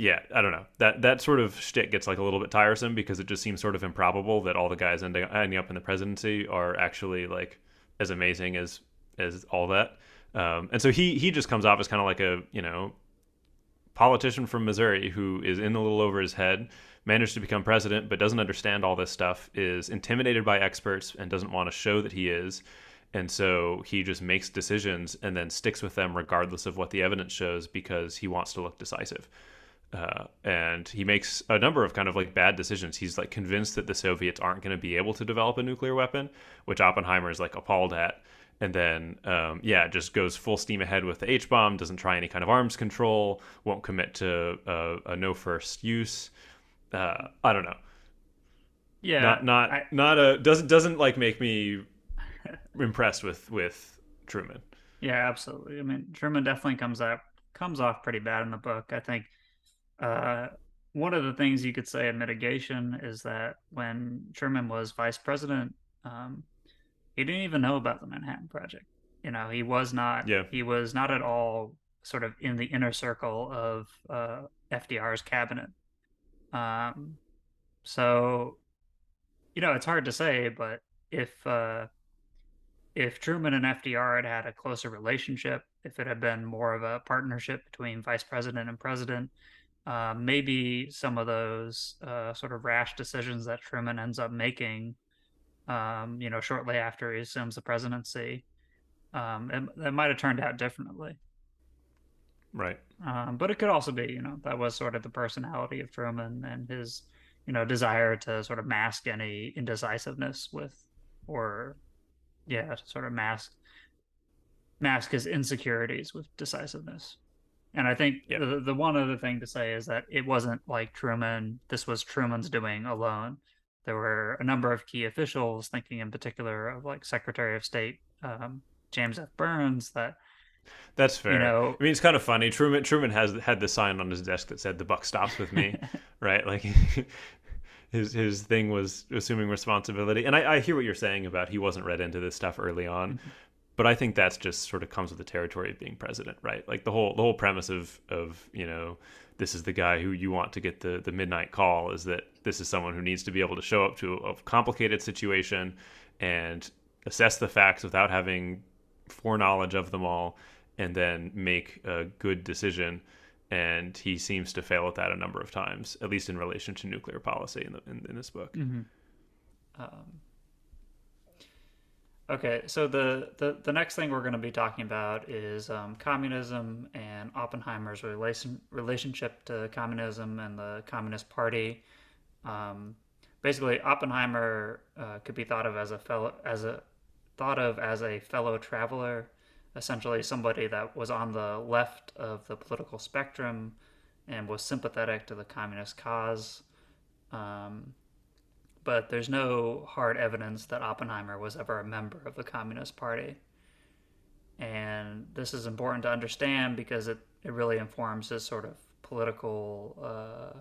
yeah, I don't know that that sort of shtick gets like a little bit tiresome because it just seems sort of improbable that all the guys ending, ending up in the presidency are actually like as amazing as as all that. Um, and so he he just comes off as kind of like a you know politician from Missouri who is in a little over his head managed to become president but doesn't understand all this stuff, is intimidated by experts and doesn't want to show that he is. And so he just makes decisions and then sticks with them regardless of what the evidence shows because he wants to look decisive. Uh, and he makes a number of kind of like bad decisions. He's like convinced that the Soviets aren't going to be able to develop a nuclear weapon, which Oppenheimer is like appalled at. And then, um, yeah, just goes full steam ahead with the H bomb, doesn't try any kind of arms control, won't commit to a, a no first use uh, I don't know. Yeah, not not I, not a doesn't doesn't like make me impressed with with Truman. Yeah, absolutely. I mean, Truman definitely comes up comes off pretty bad in the book. I think Uh, one of the things you could say in mitigation is that when Truman was vice president, um, he didn't even know about the Manhattan Project. You know, he was not. Yeah. He was not at all sort of in the inner circle of uh, FDR's cabinet. Um, so, you know, it's hard to say, but if uh, if Truman and FDR had had a closer relationship, if it had been more of a partnership between vice president and president, uh, maybe some of those uh, sort of rash decisions that Truman ends up making, um, you know, shortly after he assumes the presidency, um, it, it might have turned out differently. Right. Um, but it could also be, you know, that was sort of the personality of Truman and his, you know, desire to sort of mask any indecisiveness with, or, yeah, sort of mask mask his insecurities with decisiveness. And I think Yeah. the the one other thing to say is that it wasn't like Truman. This was Truman's doing alone. There were a number of key officials, thinking in particular of like Secretary of State um, James F. Byrnes, that That's fair. You know- I mean, it's kind of funny. Truman Truman has had the sign on his desk that said "The buck stops with me," right? Like his his thing was assuming responsibility. And I, I hear what you're saying about he wasn't read into this stuff early on, Mm-hmm. But I think that's just sort of comes with the territory of being president, right? Like the whole the whole premise of of you know this is the guy who you want to get the the midnight call is that this is someone who needs to be able to show up to a complicated situation and assess the facts without having foreknowledge of them all and then make a good decision. And he seems to fail at that a number of times at least in relation to nuclear policy in, the, in, in this book. Um, okay, so the, the, the next thing we're going to be talking about is um, communism and Oppenheimer's relation, relationship to communism and the Communist Party. Um, basically, Oppenheimer uh, could be thought of as a fellow as a thought of as a fellow traveler, essentially somebody that was on the left of the political spectrum and was sympathetic to the communist cause. Um, but there's no hard evidence that Oppenheimer was ever a member of the Communist Party. And this is important to understand because it, it really informs his sort of political uh,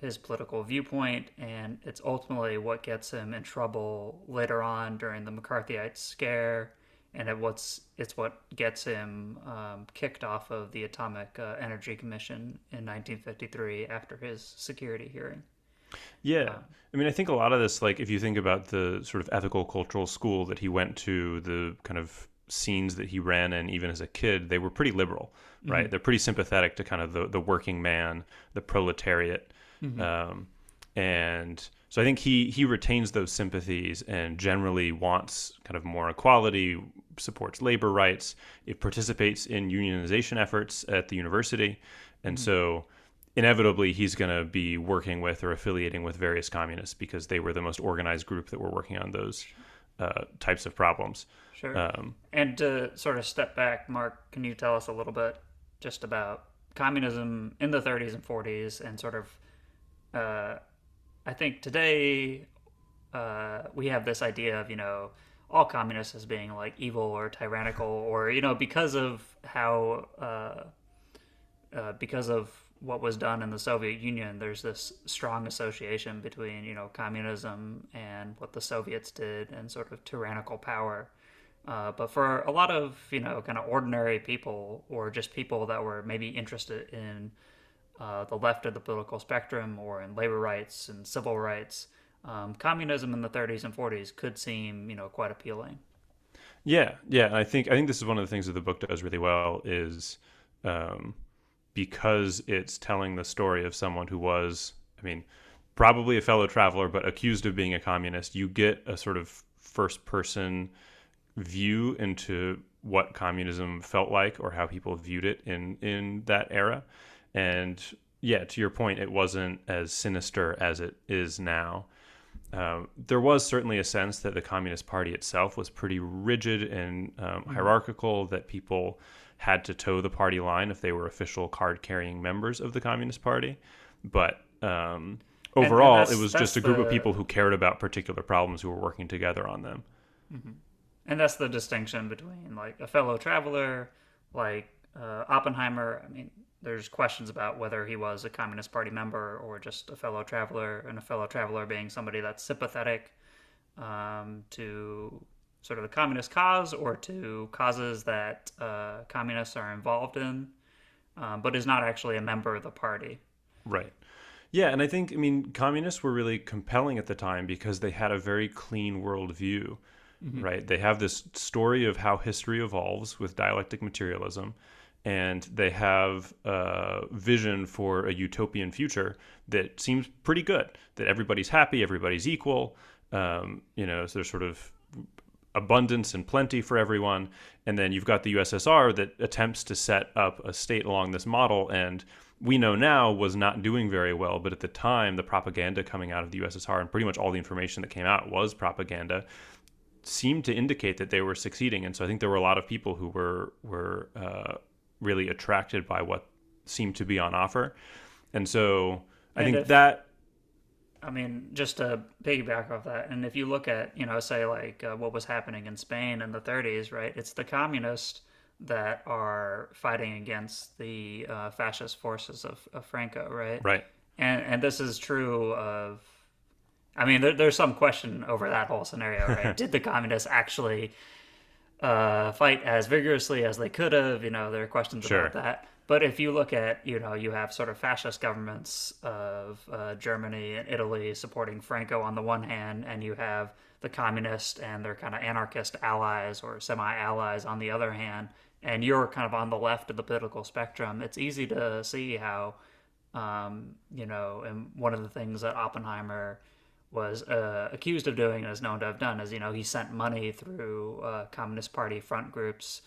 his political viewpoint, and it's ultimately what gets him in trouble later on during the McCarthyite scare, and it what's it's what gets him um, kicked off of the Atomic uh, Energy Commission in 1953 after his security hearing. Yeah. Um, I mean i think a lot of this like if you think about the sort of ethical cultural school that he went to the kind of scenes that he ran in even as a kid they were pretty liberal mm-hmm. right? They're pretty sympathetic to kind of the, the working man the proletariat. Mm-hmm. Um, and so I think he he retains those sympathies and generally wants kind of more equality, supports labor rights, it participates in unionization efforts at the university, and mm-hmm. so inevitably he's going to be working with or affiliating with various communists because they were the most organized group that were working on those uh, types of problems. Sure. Um, And to sort of step back, Mark, can you tell us a little bit just about communism in the 30s and 40s and sort of, uh, I think today uh, we have this idea of, you know, all communists as being like evil or tyrannical or, you know, because of how, uh, uh, because of what was done in the Soviet Union, there's this strong association between, you know, communism and what the Soviets did and sort of tyrannical power. Uh, but for a lot of you know kind of ordinary people or just people that were maybe interested in uh, the left of the political spectrum or in labor rights and civil rights, um, communism in the 30s and 40s could seem you know quite appealing. Yeah, yeah. I think I think this is one of the things that the book does really well is um, because it's telling the story of someone who was, I mean, probably a fellow traveler, but accused of being a communist. You get a sort of first person view into what communism felt like or how people viewed it in in that era. And yeah, to your point, it wasn't as sinister as it is now. Um, there was certainly a sense that the Communist Party itself was pretty rigid and um, hierarchical, that people had to toe the party line if they were official card carrying members of the Communist Party. But um, overall, that's- it was just a group of people who cared about particular problems who were working together on them. And that's the distinction between like a fellow traveler, like uh, Oppenheimer. I mean, there's questions about whether he was a Communist Party member or just a fellow traveler, and a fellow traveler being somebody that's sympathetic um, to sort of the communist cause or to causes that uh, communists are involved in, um, but is not actually a member of the party. Right. Yeah, and I think I mean communists were really compelling at the time because they had a very clean worldview, mm-hmm. right? They have this story of how history evolves with dialectic materialism, and they have a vision for a utopian future that seems pretty good. That everybody's happy, everybody's equal. Um, you know, so there's sort of abundance and plenty for everyone. And then you've got the USSR that attempts to set up a state along this model and we know now was not doing very well, but at the time, the propaganda coming out of the USSR and pretty much all the information that came out was propaganda, seemed to indicate that they were succeeding. And so I think there were a lot of people who were were uh, really attracted by what seemed to be on offer. And so I and think if, that. I mean, just to piggyback off that, and if you look at, you know, say like uh, what was happening in Spain in the 30s, right? It's the communists that are fighting against the uh, fascist forces of, of, Franco, right? Right. And and this is true of, I mean, there, there's some question over that whole scenario, right? Did the communists actually uh, fight as vigorously as they could have? You know, there are questions sure. about that. But if you look at, you know, you have sort of fascist governments of uh, Germany and Italy supporting Franco on the one hand, and you have the communist and their kind of anarchist allies or semi allies on the other hand and you're kind of on the left of the political spectrum, it's easy to see how, um, you know, and one of the things that Oppenheimer was uh, accused of doing and is known to have done is, you know, he sent money through uh, Communist Party front groups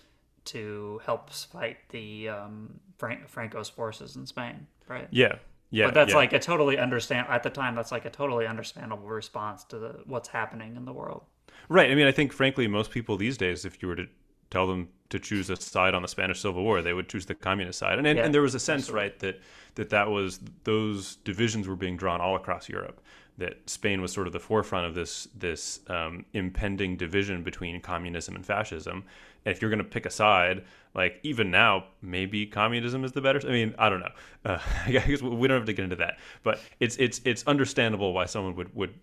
to help fight the um, Fran- Franco's forces in Spain, right? Yeah. Yeah, but that's yeah. like a totally understand at the time. That's like a totally understandable response to the, what's happening in the world. Right. I mean, I think frankly, most people these days, if you were to tell them to choose a side on the Spanish Civil War, they would choose the communist side. And and, yeah, and there was a sense, absolutely. right, that that that was those divisions were being drawn all across Europe. That Spain was sort of the forefront of this this um, impending division between communism and fascism. And if you're going to pick a side, like even now, maybe communism is the better. I mean, I don't know. Uh, I guess we don't have to get into that. But it's it's it's understandable why someone would would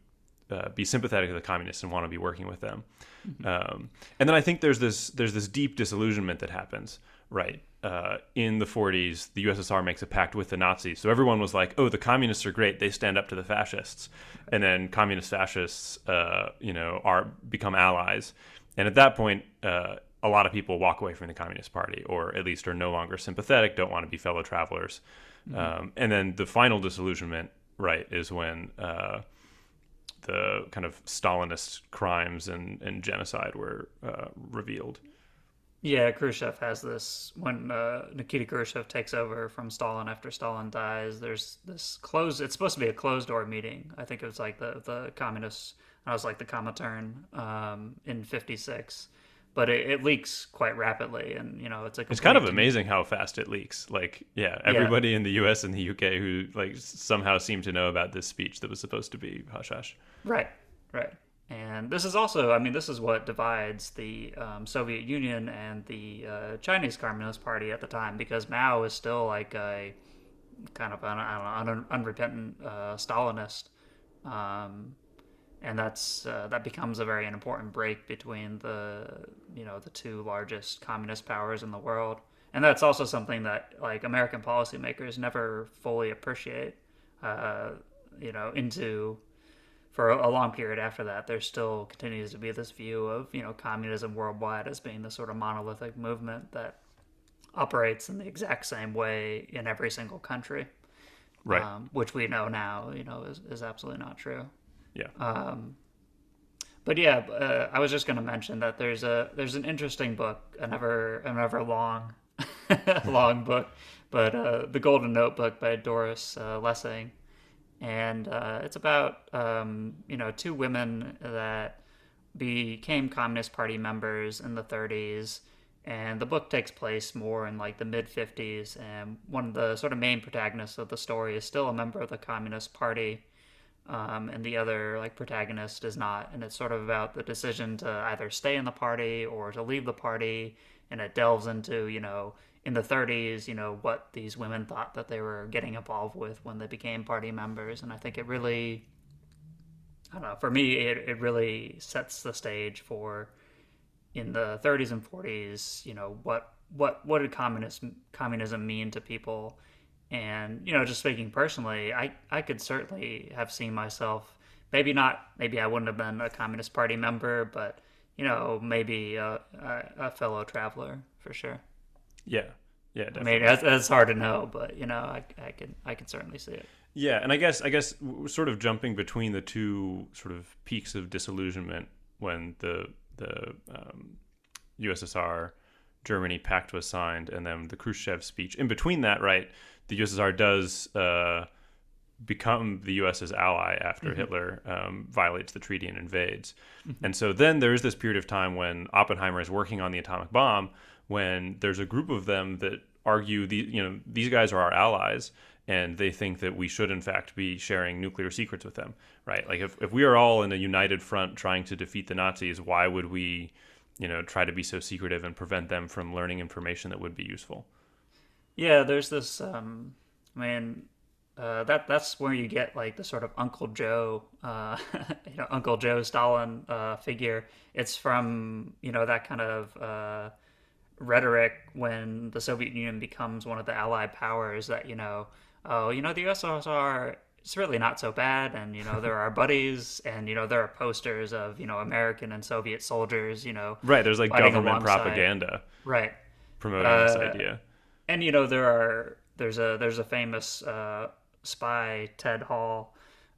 uh, be sympathetic to the communists and want to be working with them. Mm-hmm. Um, and then I think there's this there's this deep disillusionment that happens. Right uh, in the 40s, the USSR makes a pact with the Nazis. So everyone was like, "Oh, the communists are great; they stand up to the fascists." And then communist fascists, uh, you know, are become allies. And at that point, uh, a lot of people walk away from the Communist Party, or at least are no longer sympathetic, don't want to be fellow travelers. Mm-hmm. Um, and then the final disillusionment, right, is when uh, the kind of Stalinist crimes and, and genocide were uh, revealed. Yeah, Khrushchev has this when uh, Nikita Khrushchev takes over from Stalin after Stalin dies. There's this closed. It's supposed to be a closed door meeting. I think it was like the the communists. I was like the Comintern um, in '56, but it, it, leaks quite rapidly, and you know it's like it's kind of amazing how fast it leaks. Like, yeah, everybody yeah. in the U.S. and the UK who like somehow seem to know about this speech that was supposed to be hush hush. Right, right. And this is also, I mean, this is what divides the um, Soviet Union and the uh, Chinese Communist Party at the time, because Mao is still like a kind of an, an unrepentant uh, Stalinist. Um, and that's uh, that becomes a very important break between the you know the two largest communist powers in the world and that's also something that like american policymakers never fully appreciate uh, you know into for a, long period after that there still continues to be this view of you know communism worldwide as being the sort of monolithic movement that operates in the exact same way in every single country. Right. Um, which we know now you know is, is absolutely not true. Yeah. Um, but yeah, uh, I was just going to mention that there's a there's an interesting book, a never a never long long book, but uh, the Golden Notebook by Doris uh, Lessing, and uh, it's about um, you know two women that became Communist Party members in the 30s, and the book takes place more in like the mid 50s, and one of the sort of main protagonists of the story is still a member of the Communist Party. Um, and the other like protagonist is not. And it's sort of about the decision to either stay in the party or to leave the party. And it delves into you know in the 30s, you know, what these women thought that they were getting involved with when they became party members. And I think it really, I don't know, for me, it, it really sets the stage for in the 30s and 40s, you know, what what what did communism communism mean to people? And you know, just speaking personally, I I could certainly have seen myself maybe not maybe I wouldn't have been a communist party member, but you know, maybe a, a, a fellow traveler for sure. Yeah, yeah, definitely. I mean, that's, that's hard to know, but you know, I, I can I can certainly see it. Yeah, and I guess I guess sort of jumping between the two sort of peaks of disillusionment when the the um, USSR Germany pact was signed, and then the Khrushchev speech. In between that, right, the USSR does uh, become the US's ally after mm-hmm. Hitler um, violates the treaty and invades. Mm-hmm. And so then there is this period of time when Oppenheimer is working on the atomic bomb, when there's a group of them that argue the you know these guys are our allies and they think that we should in fact be sharing nuclear secrets with them right like if, if we are all in a united front trying to defeat the nazis why would we you know try to be so secretive and prevent them from learning information that would be useful yeah there's this um i mean uh, that that's where you get like the sort of Uncle Joe, uh, you know, Uncle Joe Stalin uh, figure. It's from you know that kind of uh, rhetoric when the Soviet Union becomes one of the Allied powers. That you know, oh, you know, the USSR it's really not so bad, and you know, there are buddies, and you know, there are posters of you know American and Soviet soldiers. You know, right? There's like government alongside. propaganda, right, promoting this uh, idea. And you know, there are there's a there's a famous uh, spy, Ted Hall,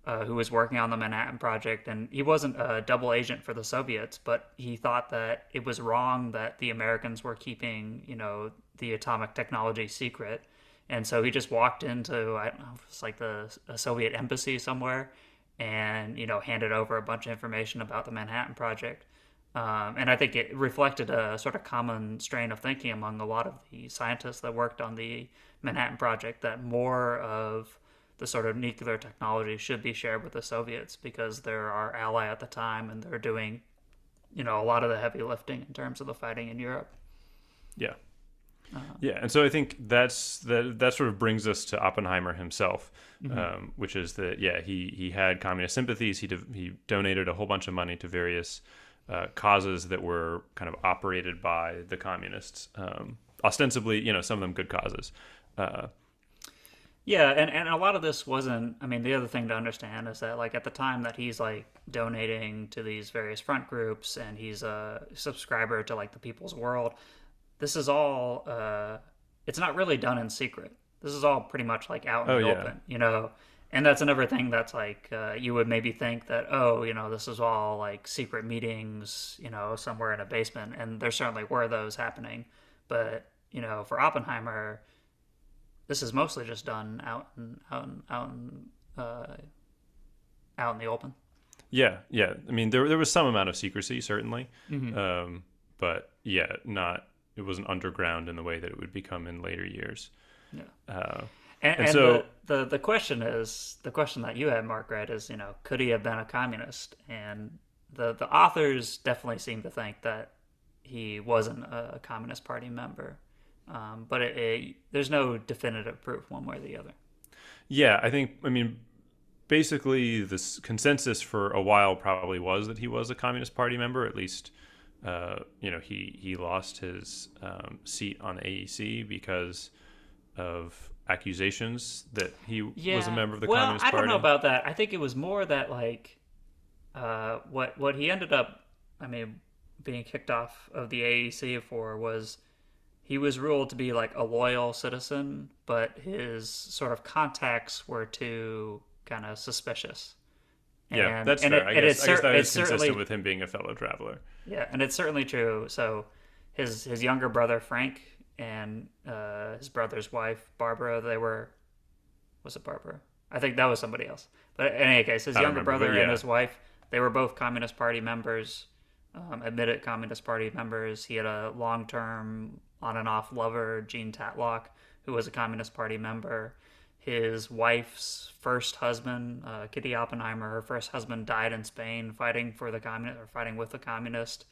uh, who was working on the Manhattan Project, and he wasn't a double agent for the Soviets, but he thought that it was wrong that the Americans were keeping, you know, the atomic technology secret, and so he just walked into I don't know, it's like the Soviet embassy somewhere, and you know, handed over a bunch of information about the Manhattan Project. Um, and I think it reflected a sort of common strain of thinking among a lot of the scientists that worked on the Manhattan Project that more of the sort of nuclear technology should be shared with the Soviets because they're our ally at the time and they're doing, you know, a lot of the heavy lifting in terms of the fighting in Europe. Yeah. Uh-huh. Yeah, and so I think that's that. That sort of brings us to Oppenheimer himself, mm-hmm. um, which is that yeah, he he had communist sympathies. He do, he donated a whole bunch of money to various uh, causes that were kind of operated by the communists. Um, ostensibly, you know, some of them good causes. Uh, yeah, and, and a lot of this wasn't. I mean, the other thing to understand is that, like, at the time that he's like donating to these various front groups and he's a subscriber to like the People's World, this is all. Uh, it's not really done in secret. This is all pretty much like out in oh, the yeah. open, you know. And that's another thing that's like uh, you would maybe think that oh, you know, this is all like secret meetings, you know, somewhere in a basement, and there certainly were those happening. But you know, for Oppenheimer this is mostly just done out in out in, out in, uh, out in the open. Yeah, yeah. I mean, there there was some amount of secrecy, certainly, mm-hmm. um, but yeah, not it wasn't underground in the way that it would become in later years. Yeah. Uh, and, and, and, so the, the the question is the question that you had, Mark, right? Is you know, could he have been a communist? And the the authors definitely seem to think that he wasn't a communist party member. Um, but it, it, there's no definitive proof one way or the other. Yeah, I think, I mean, basically, the consensus for a while probably was that he was a Communist Party member. At least, uh, you know, he, he lost his um, seat on AEC because of accusations that he yeah. was a member of the well, Communist Party. I don't know about that. I think it was more that, like, uh, what, what he ended up, I mean, being kicked off of the AEC for was he was ruled to be like a loyal citizen, but his sort of contacts were too kind of suspicious. Yeah, and, that's and fair. It, I, guess, I guess that is consistent with him being a fellow traveler. Yeah, and it's certainly true. So his his younger brother Frank and uh, his brother's wife Barbara, they were was it Barbara? I think that was somebody else. But in any case, his younger remember, brother yeah. and his wife, they were both Communist Party members, um, admitted Communist Party members. He had a long term on and off lover, Jean Tatlock, who was a Communist Party member. His wife's first husband, uh, Kitty Oppenheimer, her first husband died in Spain fighting for the communist or fighting with the communist.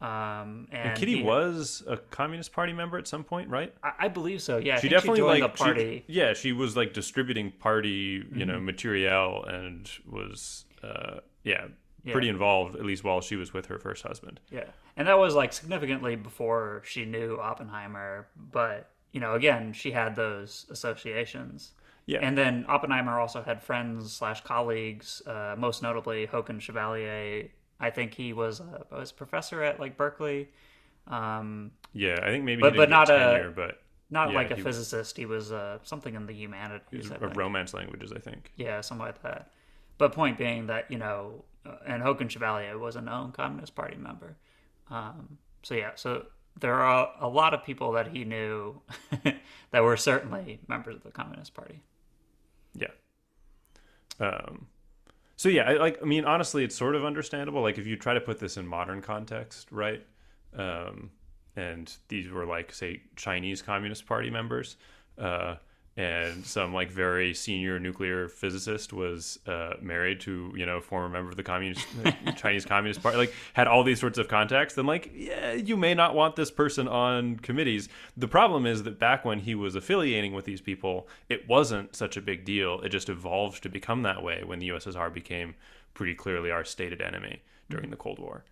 Um, and, And Kitty he- was a Communist Party member at some point, right? I, I believe so. Yeah, She definitely joined like the party. She, yeah, she was like distributing party, you Mm-hmm. know, material and was uh yeah, Yeah. pretty involved at least while she was with her first husband. Yeah, and that was like significantly before she knew Oppenheimer. But you know, again, she had those associations. Yeah. And then Oppenheimer also had friends slash colleagues, uh, most notably Håkon Chevalier. I think he was a, was a professor at like Berkeley. Um, Yeah, I think maybe But- he but not get a- but not Yeah, like a he- physicist. He was uh, something in the humanities. was a romance languages, I think. Yeah, something like that. But point being that you know, uh, and Haakon Chevalier was a known Communist Party member. Um, so yeah, so there are a lot of people that he knew that were certainly members of the Communist Party. Yeah. Um, so yeah, I, like I mean, honestly, it's sort of understandable. Like if you try to put this in modern context, right? Um, and these were like say Chinese Communist Party members, uh, and some like very senior nuclear physicist was uh, married to you know former member of the communist Chinese Communist Party. Like had all these sorts of contacts. Then like yeah, you may not want this person on committees. The problem is that back when he was affiliating with these people, it wasn't such a big deal. It just evolved to become that way when the USSR became pretty clearly our stated enemy during the Cold War.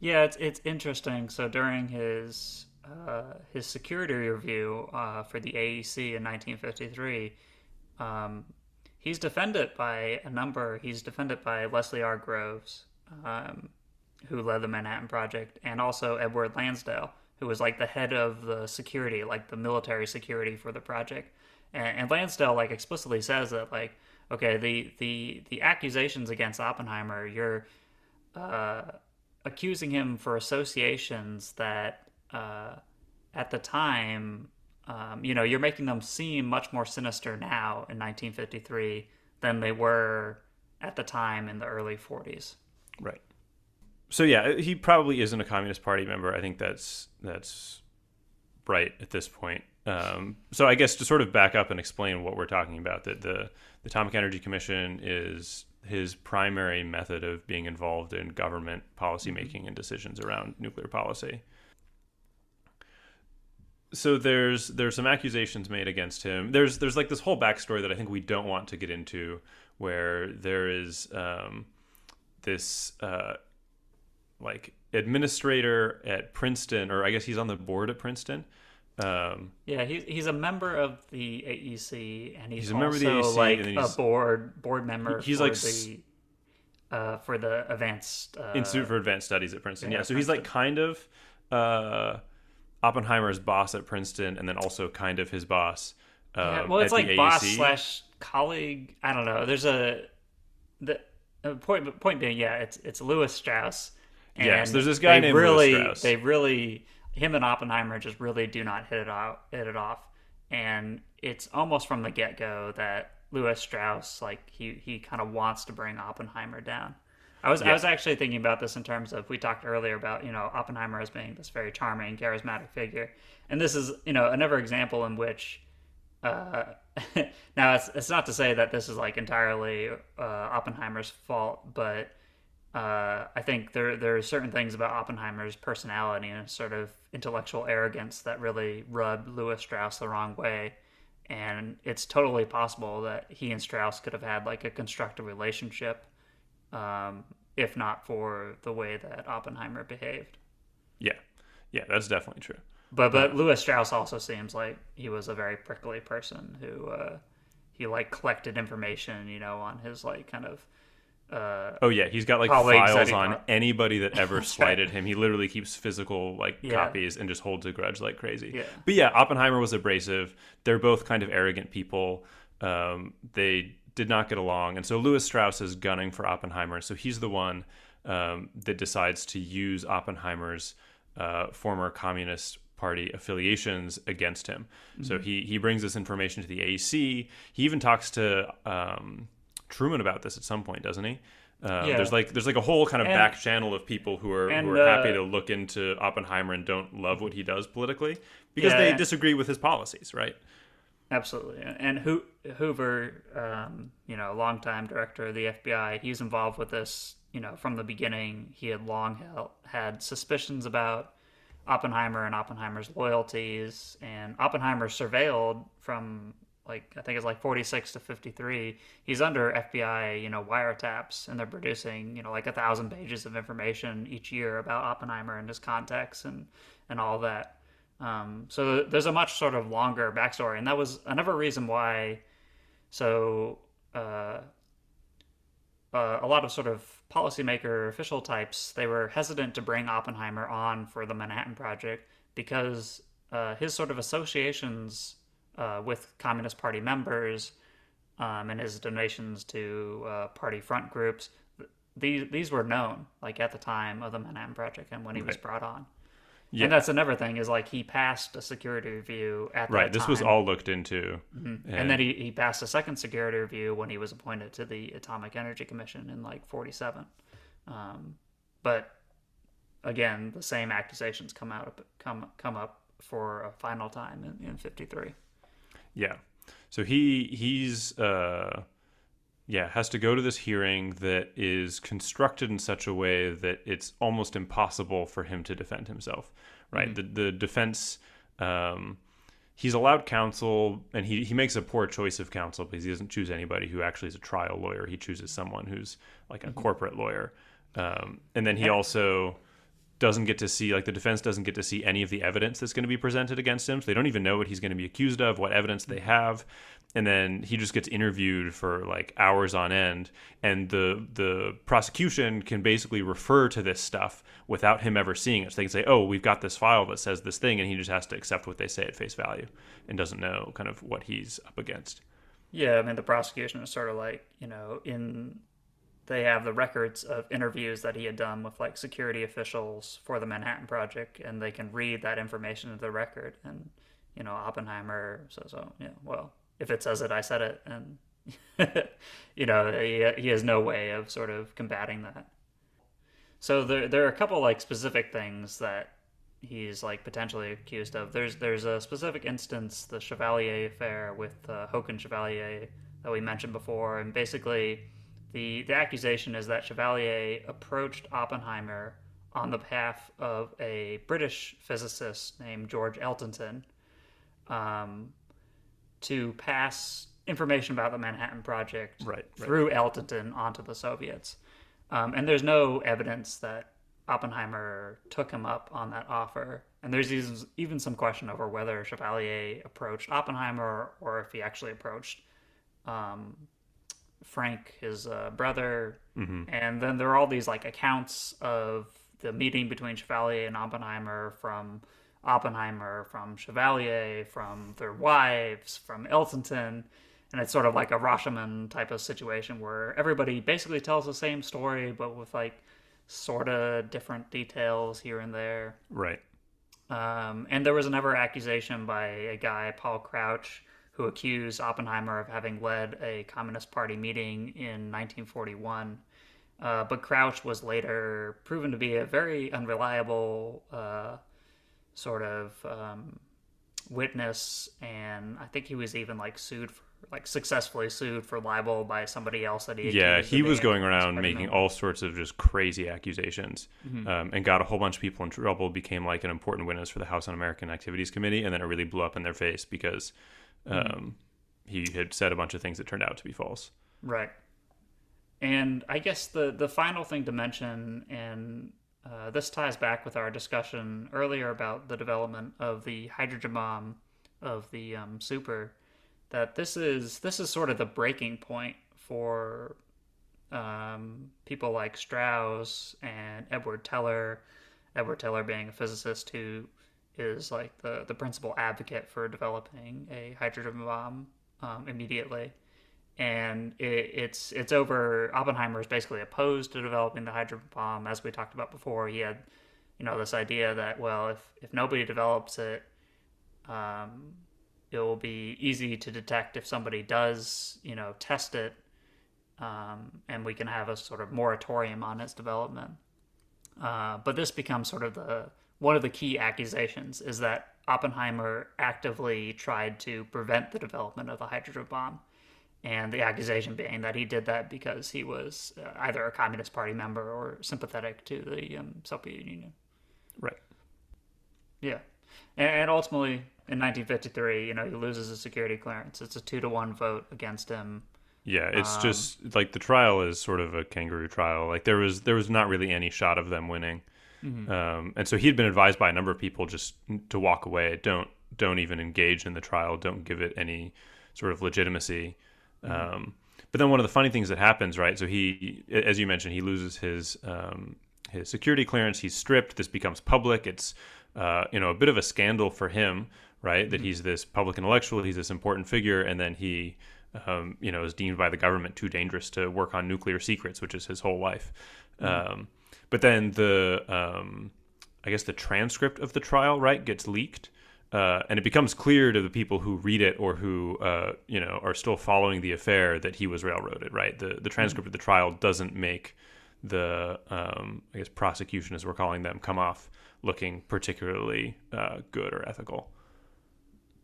Yeah, it's it's interesting. So during his uh, his security review uh, for the AEC in 1953, um, he's defended by a number. He's defended by Leslie R. Groves, um, who led the Manhattan Project, and also Edward Lansdale, who was like the head of the security, like the military security for the project. And, and Lansdale like explicitly says that like, okay, the the the accusations against Oppenheimer, you're uh, accusing him for associations that uh, at the time, um, you know, you're making them seem much more sinister now in 1953 than they were at the time in the early 40s. Right. So yeah, he probably isn't a Communist Party member. I think that's that's right at this point. Um, so I guess to sort of back up and explain what we're talking about, that the the Atomic Energy Commission is his primary method of being involved in government policymaking and decisions around nuclear policy. So there's there's some accusations made against him. There's there's like this whole backstory that I think we don't want to get into, where there is um, this uh, like administrator at Princeton, or I guess he's on the board at Princeton. Um, Yeah, he's he's a member of the AEC, and he's, He's a member of the also AEC, like and a board board member. he's for like the uh, for the advanced uh, Institute for Advanced Studies at Princeton. yeah, Yeah, so he's like kind of uh, Oppenheimer's boss at Princeton, and then also kind of his boss. Uh, Yeah, well, it's like boss slash colleague. I don't know. There's a the uh, point. Point being, yeah, it's it's Lewis Strauss. And Yes, there's this guy named Lewis really, Strauss. They really, him and Oppenheimer just really do not hit it out, hit it off, and it's almost from the get go that Lewis Strauss, like he he kind of wants to bring Oppenheimer down. I was I was actually thinking about this in terms of we talked earlier about you know Oppenheimer as being this very charming, charismatic figure, and this is you know another example in which uh, now it's it's not to say that this is like entirely uh, Oppenheimer's fault, but uh, I think there there are certain things about Oppenheimer's personality and sort of intellectual arrogance that really rubbed Lewis Strauss the wrong way, and it's totally possible that he and Strauss could have had like a constructive relationship, um, if not for the way that Oppenheimer behaved. Yeah, yeah, that's definitely true. But but Lewis Strauss also seems like he was a very prickly person who uh, he like collected information, you know, on his like kind of uh, Oh yeah, he's got like files on anybody that ever slighted him. He literally keeps physical like Yeah. copies and just holds a grudge like crazy. Yeah. But yeah, Oppenheimer was abrasive. They're both kind of arrogant people. Um, they did not get along, and so Lewis Strauss is gunning for Oppenheimer. So he's the one um, that decides to use Oppenheimer's uh, former communist party affiliations against him. So Mm-hmm. he he brings this information to the AEC. He even talks to um, Truman about this at some point, doesn't he? Um, Yeah. There's like there's like a whole kind of And- back channel of people who are and, who are happy uh, to look into Oppenheimer and don't love what he does politically because Yeah, they disagree with his policies, right? Absolutely, and Ho- Hoover, um, you know, longtime director of the FBI, he's involved with this you know, from the beginning, he had long had suspicions about Oppenheimer and Oppenheimer's loyalties, and Oppenheimer surveilled from like I think it's like 46 to 53. He's under FBI, you know, wiretaps, and they're producing, you know, like a thousand pages of information each year about Oppenheimer and his contacts and and all that. Um, so there's a much sort of longer backstory, and that was another reason why. So uh, uh, a lot of sort of policymaker official types they were hesitant to bring Oppenheimer on for the Manhattan Project because uh, his sort of associations uh, with Communist Party members um, and his donations to uh, party front groups. These these were known like at the time of the Manhattan Project and when he right. was brought on. Yeah. And that's another thing is like he passed a security review at right. This was all looked into, mm-hmm. and... and, then he, he passed a second security review when he was appointed to the Atomic Energy Commission in like '47. Um, but again, the same accusations come out come come up for a final time in, in '53. Yeah. So he he's uh yeah, has to go to this hearing that is constructed in such a way that it's almost impossible for him to defend himself. Right? Mm-hmm. The the defense um he's allowed counsel and he, he makes a poor choice of counsel because he doesn't choose anybody who actually is a trial lawyer. He chooses someone who's like a mm-hmm. corporate lawyer. Um, and then he also doesn't get to see like the defense doesn't get to see any of the evidence that's going to be presented against him so they don't even know what he's going to be accused of what evidence they have and then he just gets interviewed for like hours on end. And the the prosecution can basically refer to this stuff without him ever seeing it. So they can say oh we've got this file that says this thing and he just has to accept what they say at face value and doesn't know kind of what he's up against. Yeah i mean the prosecution is sort of like you know in they have the records of interviews that he had done with like security officials for the Manhattan Project, and they can read that information into the record. And you know, Oppenheimer says, "Oh, yeah, well, if it says it, I said it," and you know, he, he has no way of sort of combating that. So there there are a couple like specific things that he's like potentially accused of. There's there's a specific instance, the Chevalier affair with uh, Haakon Chevalier that we mentioned before, and basically the, the accusation is that Chevalier approached Oppenheimer on the behalf of a British physicist named George Eltenton um, to pass information about the Manhattan Project right, through right. Onto the Soviets. Um, and there's no evidence that Oppenheimer took him up on that offer. And there's even some question over whether Chevalier approached Oppenheimer or if he actually approached um, Frank, his uh, brother, mm-hmm. and then there are all these like accounts of the meeting between Chevalier and Oppenheimer from Oppenheimer, from Chevalier, from their wives, from Eltenton, and it's sort of like a Rashomon type of situation where everybody basically tells the same story, but with like sort of different details here and there. Right. Um, and there was another accusation by a guy, Paul Crouch, who accused Oppenheimer of having led a Communist Party meeting in 1941. Uh, but Crouch was later proven to be a very unreliable uh, sort of um, witness, and I think he was even like sued for like successfully sued for libel by somebody else that he yeah he was going around making all sorts of just crazy accusations mm-hmm. um, and got a whole bunch of people in trouble became like an important witness for the house un-american activities committee and then it really blew up in their face because Mm-hmm. Um, he had said a bunch of things that turned out to be false. Right. And I guess the the final thing to mention, and uh, this ties back with our discussion earlier about the development of the hydrogen bomb of the um, super, that this is this is sort of the breaking point for um, people like Strauss and Edward Teller. Edward Teller being a physicist who is like the the principal advocate for developing a hydrogen bomb um, immediately, and it, it's it's over. Oppenheimer is basically opposed to developing the hydrogen bomb, as we talked about before. He had, you know, this idea that well, if if nobody develops it, um, it will be easy to detect if somebody does, you know, test it, um, and we can have a sort of moratorium on its development. Uh, but this becomes sort of the one of the key accusations is that Oppenheimer actively tried to prevent the development of the hydrogen bomb. And the accusation being that he did that because he was uh, either a Communist Party member or sympathetic to the um, Soviet Union. Right. Yeah, and, and ultimately in 1953, you know, he loses his security clearance. It's a two to one vote against him. Yeah, it's Um, just like the trial is sort of a kangaroo trial. Like there was there was not really any shot of them winning, um, and so he had been advised by a number of people just to walk away. Don't don't even engage in the trial. Don't give it any sort of legitimacy. Um, but then one of the funny things that happens, right? So he, as you mentioned, he loses his um, his security clearance. He's stripped. This becomes public. It's uh, you know a bit of a scandal for him, right? That he's this public intellectual. He's this important figure, and then he um, you know, is deemed by the government too dangerous to work on nuclear secrets, which is his whole life. Um, but then the, um, I guess the transcript of the trial, right, gets leaked. Uh, and it becomes clear to the people who read it or who, uh, you know, are still following the affair that he was railroaded, right? The, the transcript of the trial doesn't make the, um, I guess, prosecution, as we're calling them, come off looking particularly uh, good or ethical.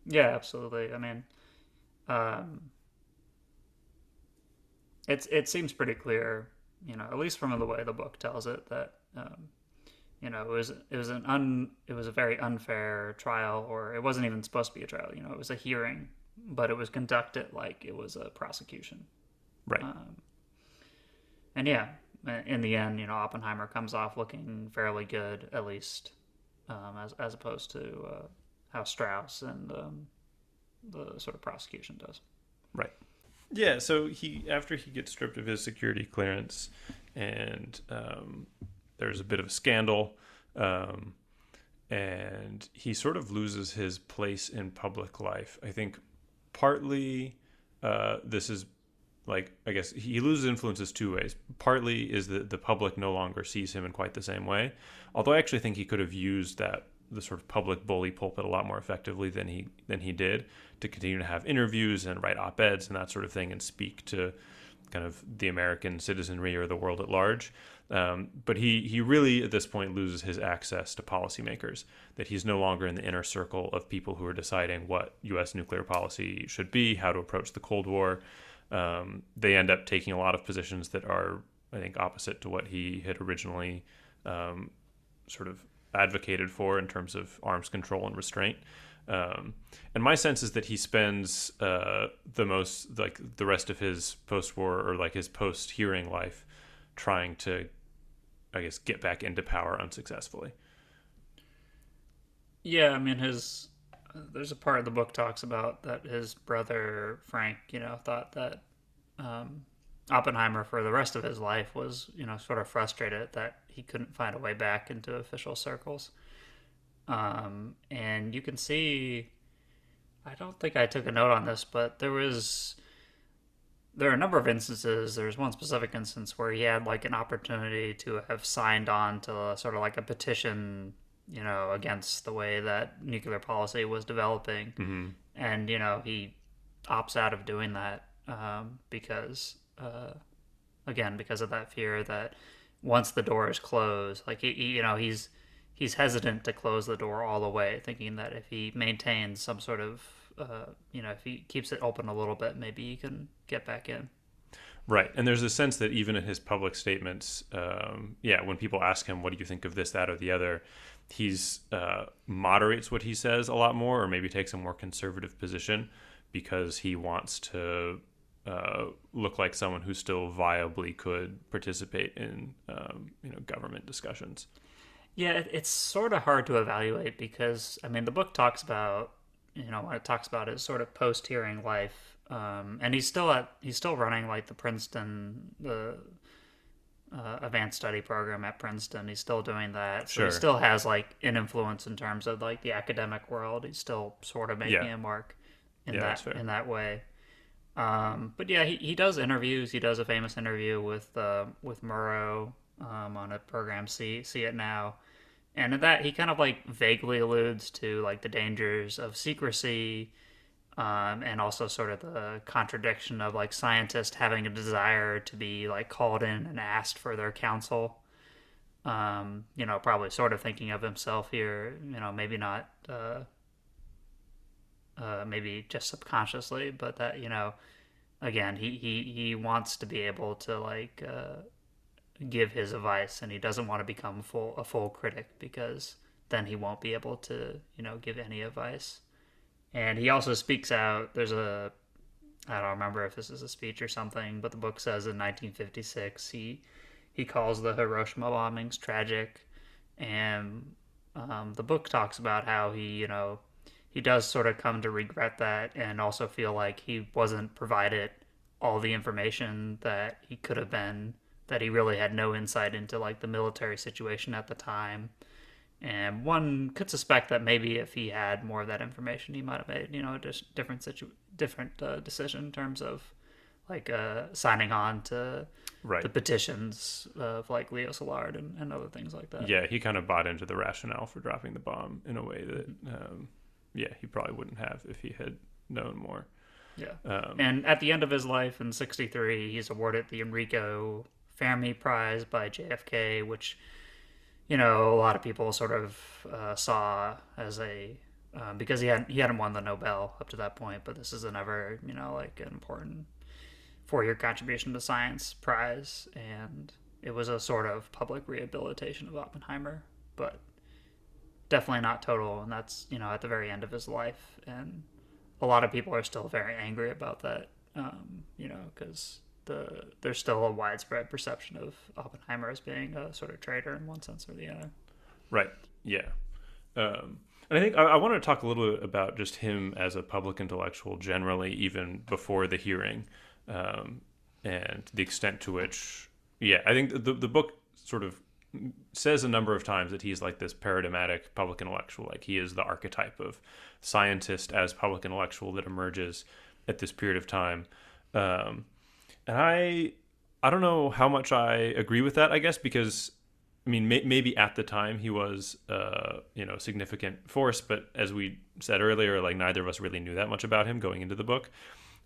Yeah, absolutely. I mean, um, it's it seems pretty clear, you know, at least from the way the book tells it that, um, you know, it was it was an un it was a very unfair trial, or it wasn't even supposed to be a trial. You know, it was a hearing, but it was conducted like it was a prosecution. Right. um, And yeah, in the end, you know, Oppenheimer comes off looking fairly good, at least, um, as as opposed to uh, how Strauss and um, the sort of prosecution does. Right. Yeah. So he after he gets stripped of his security clearance, and um, there's a bit of a scandal, um, and he sort of loses his place in public life. I think partly uh, this is like I guess he loses influences two ways. Partly is that the public no longer sees him in quite the same way. Although I actually think he could have used that the sort of public bully pulpit a lot more effectively than he than he did to continue to have interviews and write op-eds and that sort of thing and speak to kind of the American citizenry or the world at large. Um, but he he really at this point loses his access to policymakers. That he's no longer in the inner circle of people who are deciding what U.S. nuclear policy should be, how to approach the Cold War. Um, they end up taking a lot of positions that are, I think, opposite to what he had originally um, sort of advocated for in terms of arms control and restraint. Um, and my sense is that he spends uh, the most, like the rest of his post-war or like his post-hearing life, trying to, I guess, get back into power unsuccessfully. Yeah, I mean his. There's a part of the book talks about that his brother Frank, you know, thought that um, Oppenheimer for the rest of his life was, you know, sort of frustrated that he couldn't find a way back into official circles. Um, and you can see, I don't think I took a note on this, but there was, there are a number of instances. There's one specific instance where he had like an opportunity to have signed on to sort of like a petition, you know, against the way that nuclear policy was developing, and you know he opts out of doing that um, because, uh, again, because of that fear that once the door is closed, like he, he- you know, he's he's hesitant to close the door all the way, thinking that if he maintains some sort of, uh, you know, if he keeps it open a little bit, maybe he can get back in. Right. And there's a sense that even in his public statements, um, yeah, when people ask him, what do you think of this, that, or the other, he's uh, moderates what he says a lot more, or maybe takes a more conservative position because he wants to uh, look like someone who still viably could participate in, um, you know, government discussions. Yeah, it's sort of hard to evaluate because I mean the book talks about you know when it talks about his sort of post hearing life, um, and he's still at he's still running like the Princeton the uh, advanced study program at Princeton. He's still doing that, so Sure. he still has like an influence in terms of like the academic world. He's still sort of making Yeah. a mark in Yeah, that in that way. Um, but yeah, he, he does interviews. He does a famous interview with uh, with Murrow um, on a program See See It Now, and in that he kind of like vaguely alludes to like the dangers of secrecy, um, and also sort of the contradiction of like scientists having a desire to be like called in and asked for their counsel. Um, you know, probably sort of thinking of himself here. You know, maybe not. Uh, uh, maybe just subconsciously, but that you know, again, he, he, he wants to be able to like uh, give his advice, and he doesn't want to become full a full critic because then he won't be able to you know give any advice. And he also speaks out. There's a I don't remember if this is a speech or something, but the book says in 1956 he he calls the Hiroshima bombings tragic, and um, the book talks about how he you know he does sort of come to regret that and also feel like he wasn't provided all the information that he could have been that he really had no insight into like the military situation at the time and one could suspect that maybe if he had more of that information he might have made you know a just different situ- different uh, decision in terms of like uh, signing on to Right. the petitions of like Leo Szilard and, and other things like that. yeah, he kind of bought into the rationale for dropping the bomb in a way that, um, yeah, he probably wouldn't have if he had known more. Yeah. Um, And at the end of his life in 63, he's awarded the Enrico Fermi Prize by JFK, which, you know, a lot of people sort of uh, saw as a. Um, because he hadn't he hadn't won the Nobel up to that point, but this is another you know like an important four year contribution to science prize, and it was a sort of public rehabilitation of Oppenheimer, but definitely not total, and that's you know at the very end of his life, and a lot of people are still very angry about that. Um, you know, because the there's still a widespread perception of Oppenheimer as being a sort of traitor in one sense or the other. Right. Yeah. Um, and I think I, I want to talk a little bit about just him as a public intellectual generally, even before the hearing, um, and the extent to which, yeah, I think the the book sort of says a number of times that he's like this paradigmatic public intellectual, like he is the archetype of scientist as public intellectual that emerges at this period of time. Um, and I, I don't know how much I agree with that. I guess because I mean, may, maybe at the time he was, uh, you know, a significant force, but as we said earlier, like neither of us really knew that much about him going into the book.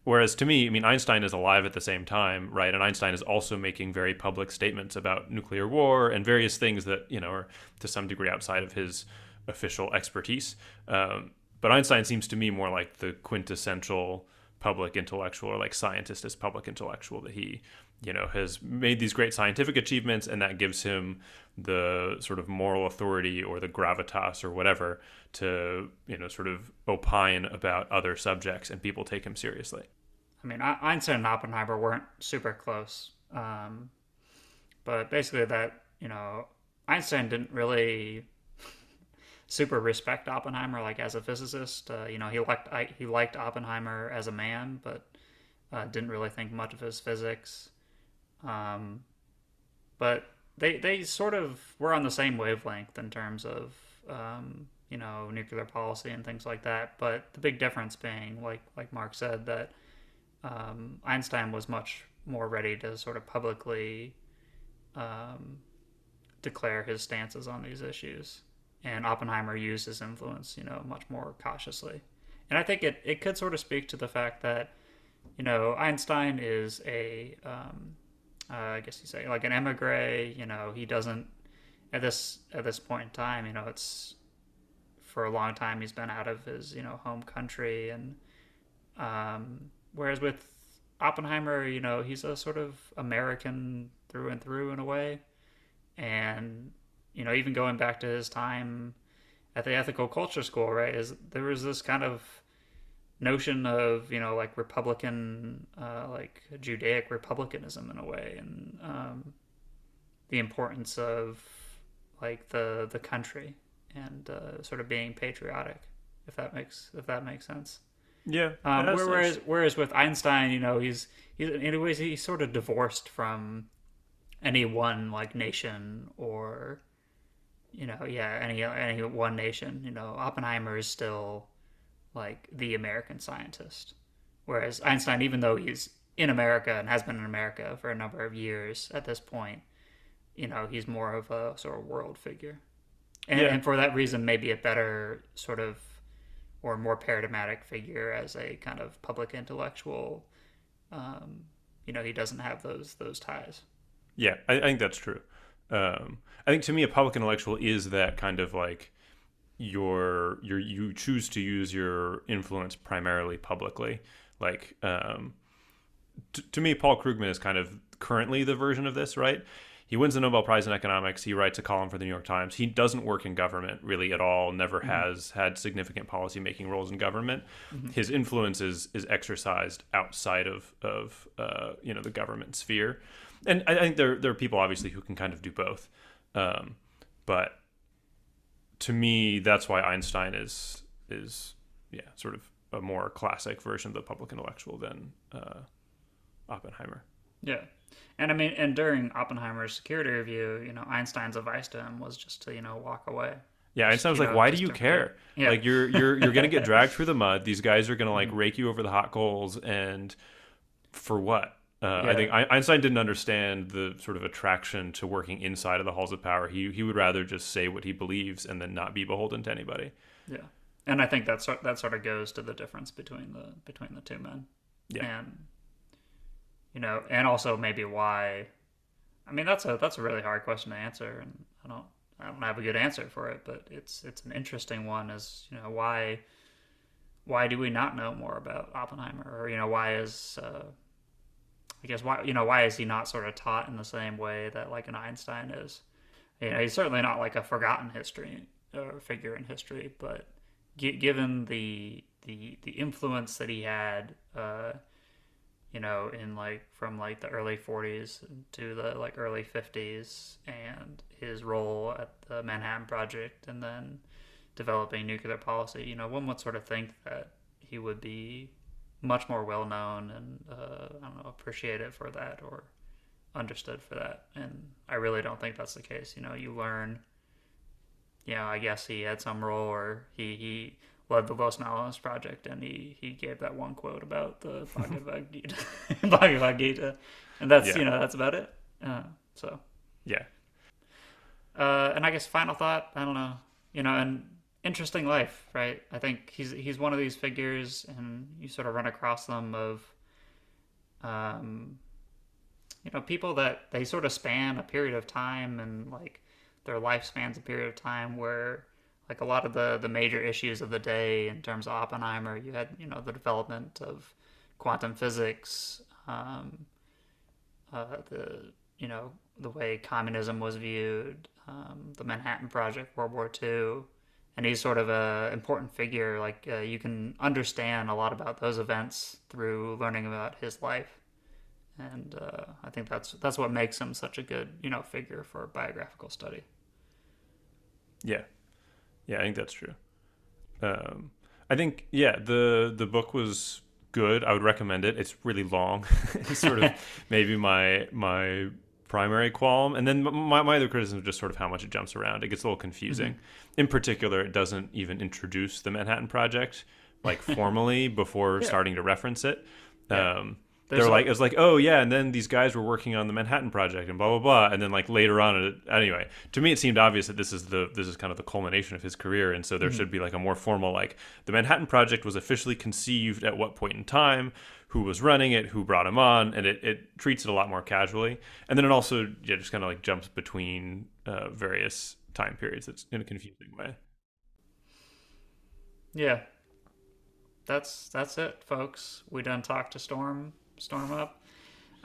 Whereas to me, I mean, Einstein is alive at the same time, right? And Einstein is also making very public statements about nuclear war and various things that, you know, are to some degree outside of his official expertise. Um, but Einstein seems to me more like the quintessential public intellectual or like scientist as public intellectual that he you know has made these great scientific achievements and that gives him the sort of moral authority or the gravitas or whatever to you know sort of opine about other subjects and people take him seriously. I mean, Einstein and Oppenheimer weren't super close, um, but basically that you know Einstein didn't really super respect Oppenheimer like as a physicist. Uh, you know, he liked I, he liked Oppenheimer as a man, but uh, didn't really think much of his physics. Um, but they they sort of were on the same wavelength in terms of um, you know nuclear policy and things like that. But the big difference being, like like Mark said, that um, Einstein was much more ready to sort of publicly um, declare his stances on these issues, and Oppenheimer used his influence, you know, much more cautiously. And I think it, it could sort of speak to the fact that, you know, Einstein is a, um, uh, I guess you say, like an emigre. You know, he doesn't at this at this point in time. You know, it's for a long time he's been out of his you know home country and um, whereas with Oppenheimer, you know, he's a sort of American through and through in a way. And, you know, even going back to his time at the ethical culture school, right, is there was this kind of notion of, you know, like Republican, uh, like Judaic republicanism in a way, and um, the importance of like the the country and uh, sort of being patriotic, if that makes if that makes sense. yeah Um, whereas, whereas with Einstein, you know, he's he's in he's sort of divorced from any one like nation or you know, yeah, any any one nation. You know, Oppenheimer is still like the American scientist, whereas Einstein, even though he's in America and has been in America for a number of years at this point, you know, he's more of a sort of world figure, and, Yeah. and for that reason, maybe a better sort of or more paradigmatic figure as a kind of public intellectual. Um, you know, he doesn't have those those ties. Yeah, I, I think that's true. Um, I think to me, a public intellectual is that kind of like your your you choose to use your influence primarily publicly. Like, um, t- to me, Paul Krugman is kind of currently the version of this, right? He wins the Nobel Prize in economics. He writes a column for the New York Times. He doesn't work in government really at all. Never mm-hmm. has had significant policy making roles in government. Mm-hmm. His influence is is exercised outside of of uh, you know the government sphere, and I, I think there there are people obviously who can kind of do both. Um, but to me, that's why Einstein is is yeah sort of a more classic version of the public intellectual than uh, Oppenheimer. Yeah. And I mean, and during Oppenheimer's security review, you know, Einstein's advice to him was just to, you know, walk away. Yeah, Einstein was like, know, "Why do you care? Yeah. Like, you're you're you're gonna get dragged through the mud. These guys are gonna like mm-hmm. rake you over the hot coals, and for what? Uh, yeah. I think Einstein didn't understand the sort of attraction to working inside of the halls of power. He he would rather just say what he believes and then not be beholden to anybody. Yeah, and I think that's that sort of goes to the difference between the between the two men. Yeah, and you know, and also maybe why. I mean, that's a that's a really hard question to answer, and I don't I don't have a good answer for it, but it's it's an interesting one. Is you know why why do we not know more about Oppenheimer, or you know why is uh, I guess why you know why is he not sort of taught in the same way that like an Einstein is? You know, he's certainly not like a forgotten history or figure in history, but g- given the the the influence that he had. Uh, you know, in like from like the early 40s to the like early 50s, and his role at the Manhattan Project, and then developing nuclear policy. You know, one would sort of think that he would be much more well known and uh, I don't know appreciated for that or understood for that. And I really don't think that's the case. You know, you learn. You know, I guess he had some role, or he he led the Los Alamos project, and he he gave that one quote about the Bhagavad Gita, Bhagavad Gita, and that's yeah. you know that's about it. Uh, so yeah. Uh, and I guess final thought, I don't know, you know, an interesting life, right? I think he's he's one of these figures, and you sort of run across them of, um, you know, people that they sort of span a period of time, and like their life spans a period of time where like a lot of the the major issues of the day in terms of Oppenheimer. You had you know the development of quantum physics, um, uh, the you know the way communism was viewed, um, the Manhattan Project, World War II, and he's sort of a important figure. Like uh, you can understand a lot about those events through learning about his life, and uh, I think that's that's what makes him such a good you know figure for biographical study. Yeah, yeah, I think that's true. Um, I think yeah, the the book was good. I would recommend it. It's really long. it's sort of maybe my my primary qualm, and then my my other criticism is just sort of how much it jumps around. It gets a little confusing. Mm-hmm. In particular, it doesn't even introduce the Manhattan Project like formally before yeah. starting to reference it. Yeah. Um, they're like, it was like, oh yeah, and then these guys were working on the Manhattan Project and blah blah blah, and then like later on, anyway, to me it seemed obvious that this is the this is kind of the culmination of his career, and so there mm-hmm. should be like a more formal like the Manhattan Project was officially conceived at what point in time, who was running it, who brought him on, and it, it treats it a lot more casually, and then it also yeah just kind of like jumps between uh, various time periods. It's in a confusing way. Yeah, that's that's it, folks. We done talked to Storm storm up.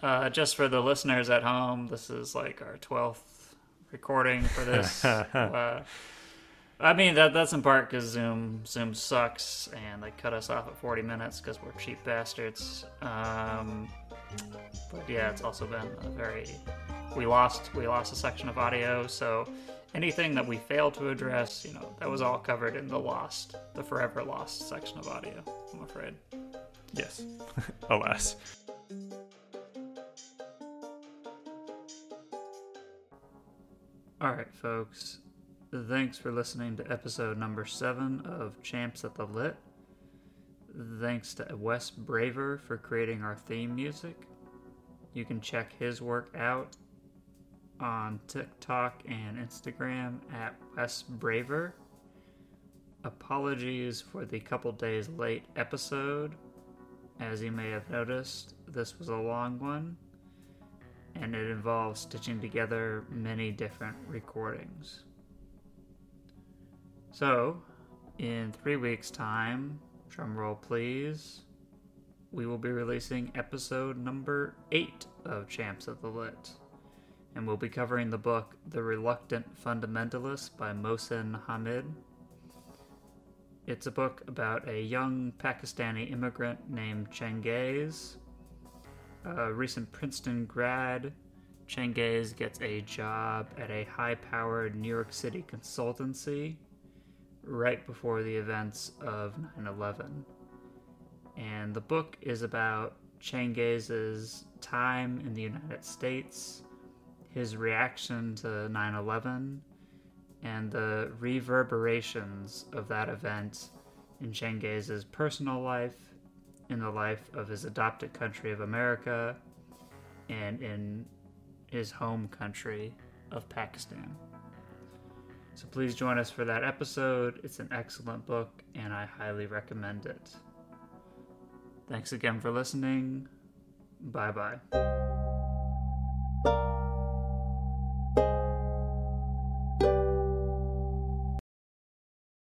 Uh, just for the listeners at home, this is like our twelfth recording for this. uh, I mean that that's in part because Zoom Zoom sucks and they cut us off at forty minutes because we're cheap bastards. Um, but yeah, it's also been a very we lost we lost a section of audio, so anything that we failed to address, you know, that was all covered in the lost, the forever lost section of audio. I'm afraid. Yes, alas. All right, folks. Thanks for listening to episode number seven of Champs at the Lit. Thanks to Wes Braver for creating our theme music. You can check his work out on TikTok and Instagram at Wes Braver. Apologies for the couple days late episode. As you may have noticed, this was a long one and it involves stitching together many different recordings. So, in three weeks' time, drum roll please, we will be releasing episode number 8 of Champs of the Lit. And we'll be covering the book The Reluctant Fundamentalist by Mohsin Hamid. It's a book about a young Pakistani immigrant named Changez. A recent Princeton grad, Changez gets a job at a high powered New York City consultancy right before the events of 9 11. And the book is about Changez's time in the United States, his reaction to 9 11, and the reverberations of that event in Changez's personal life, in the life of his adopted country of America, and in his home country of Pakistan. So please join us for that episode. It's an excellent book, and I highly recommend it. Thanks again for listening. Bye bye.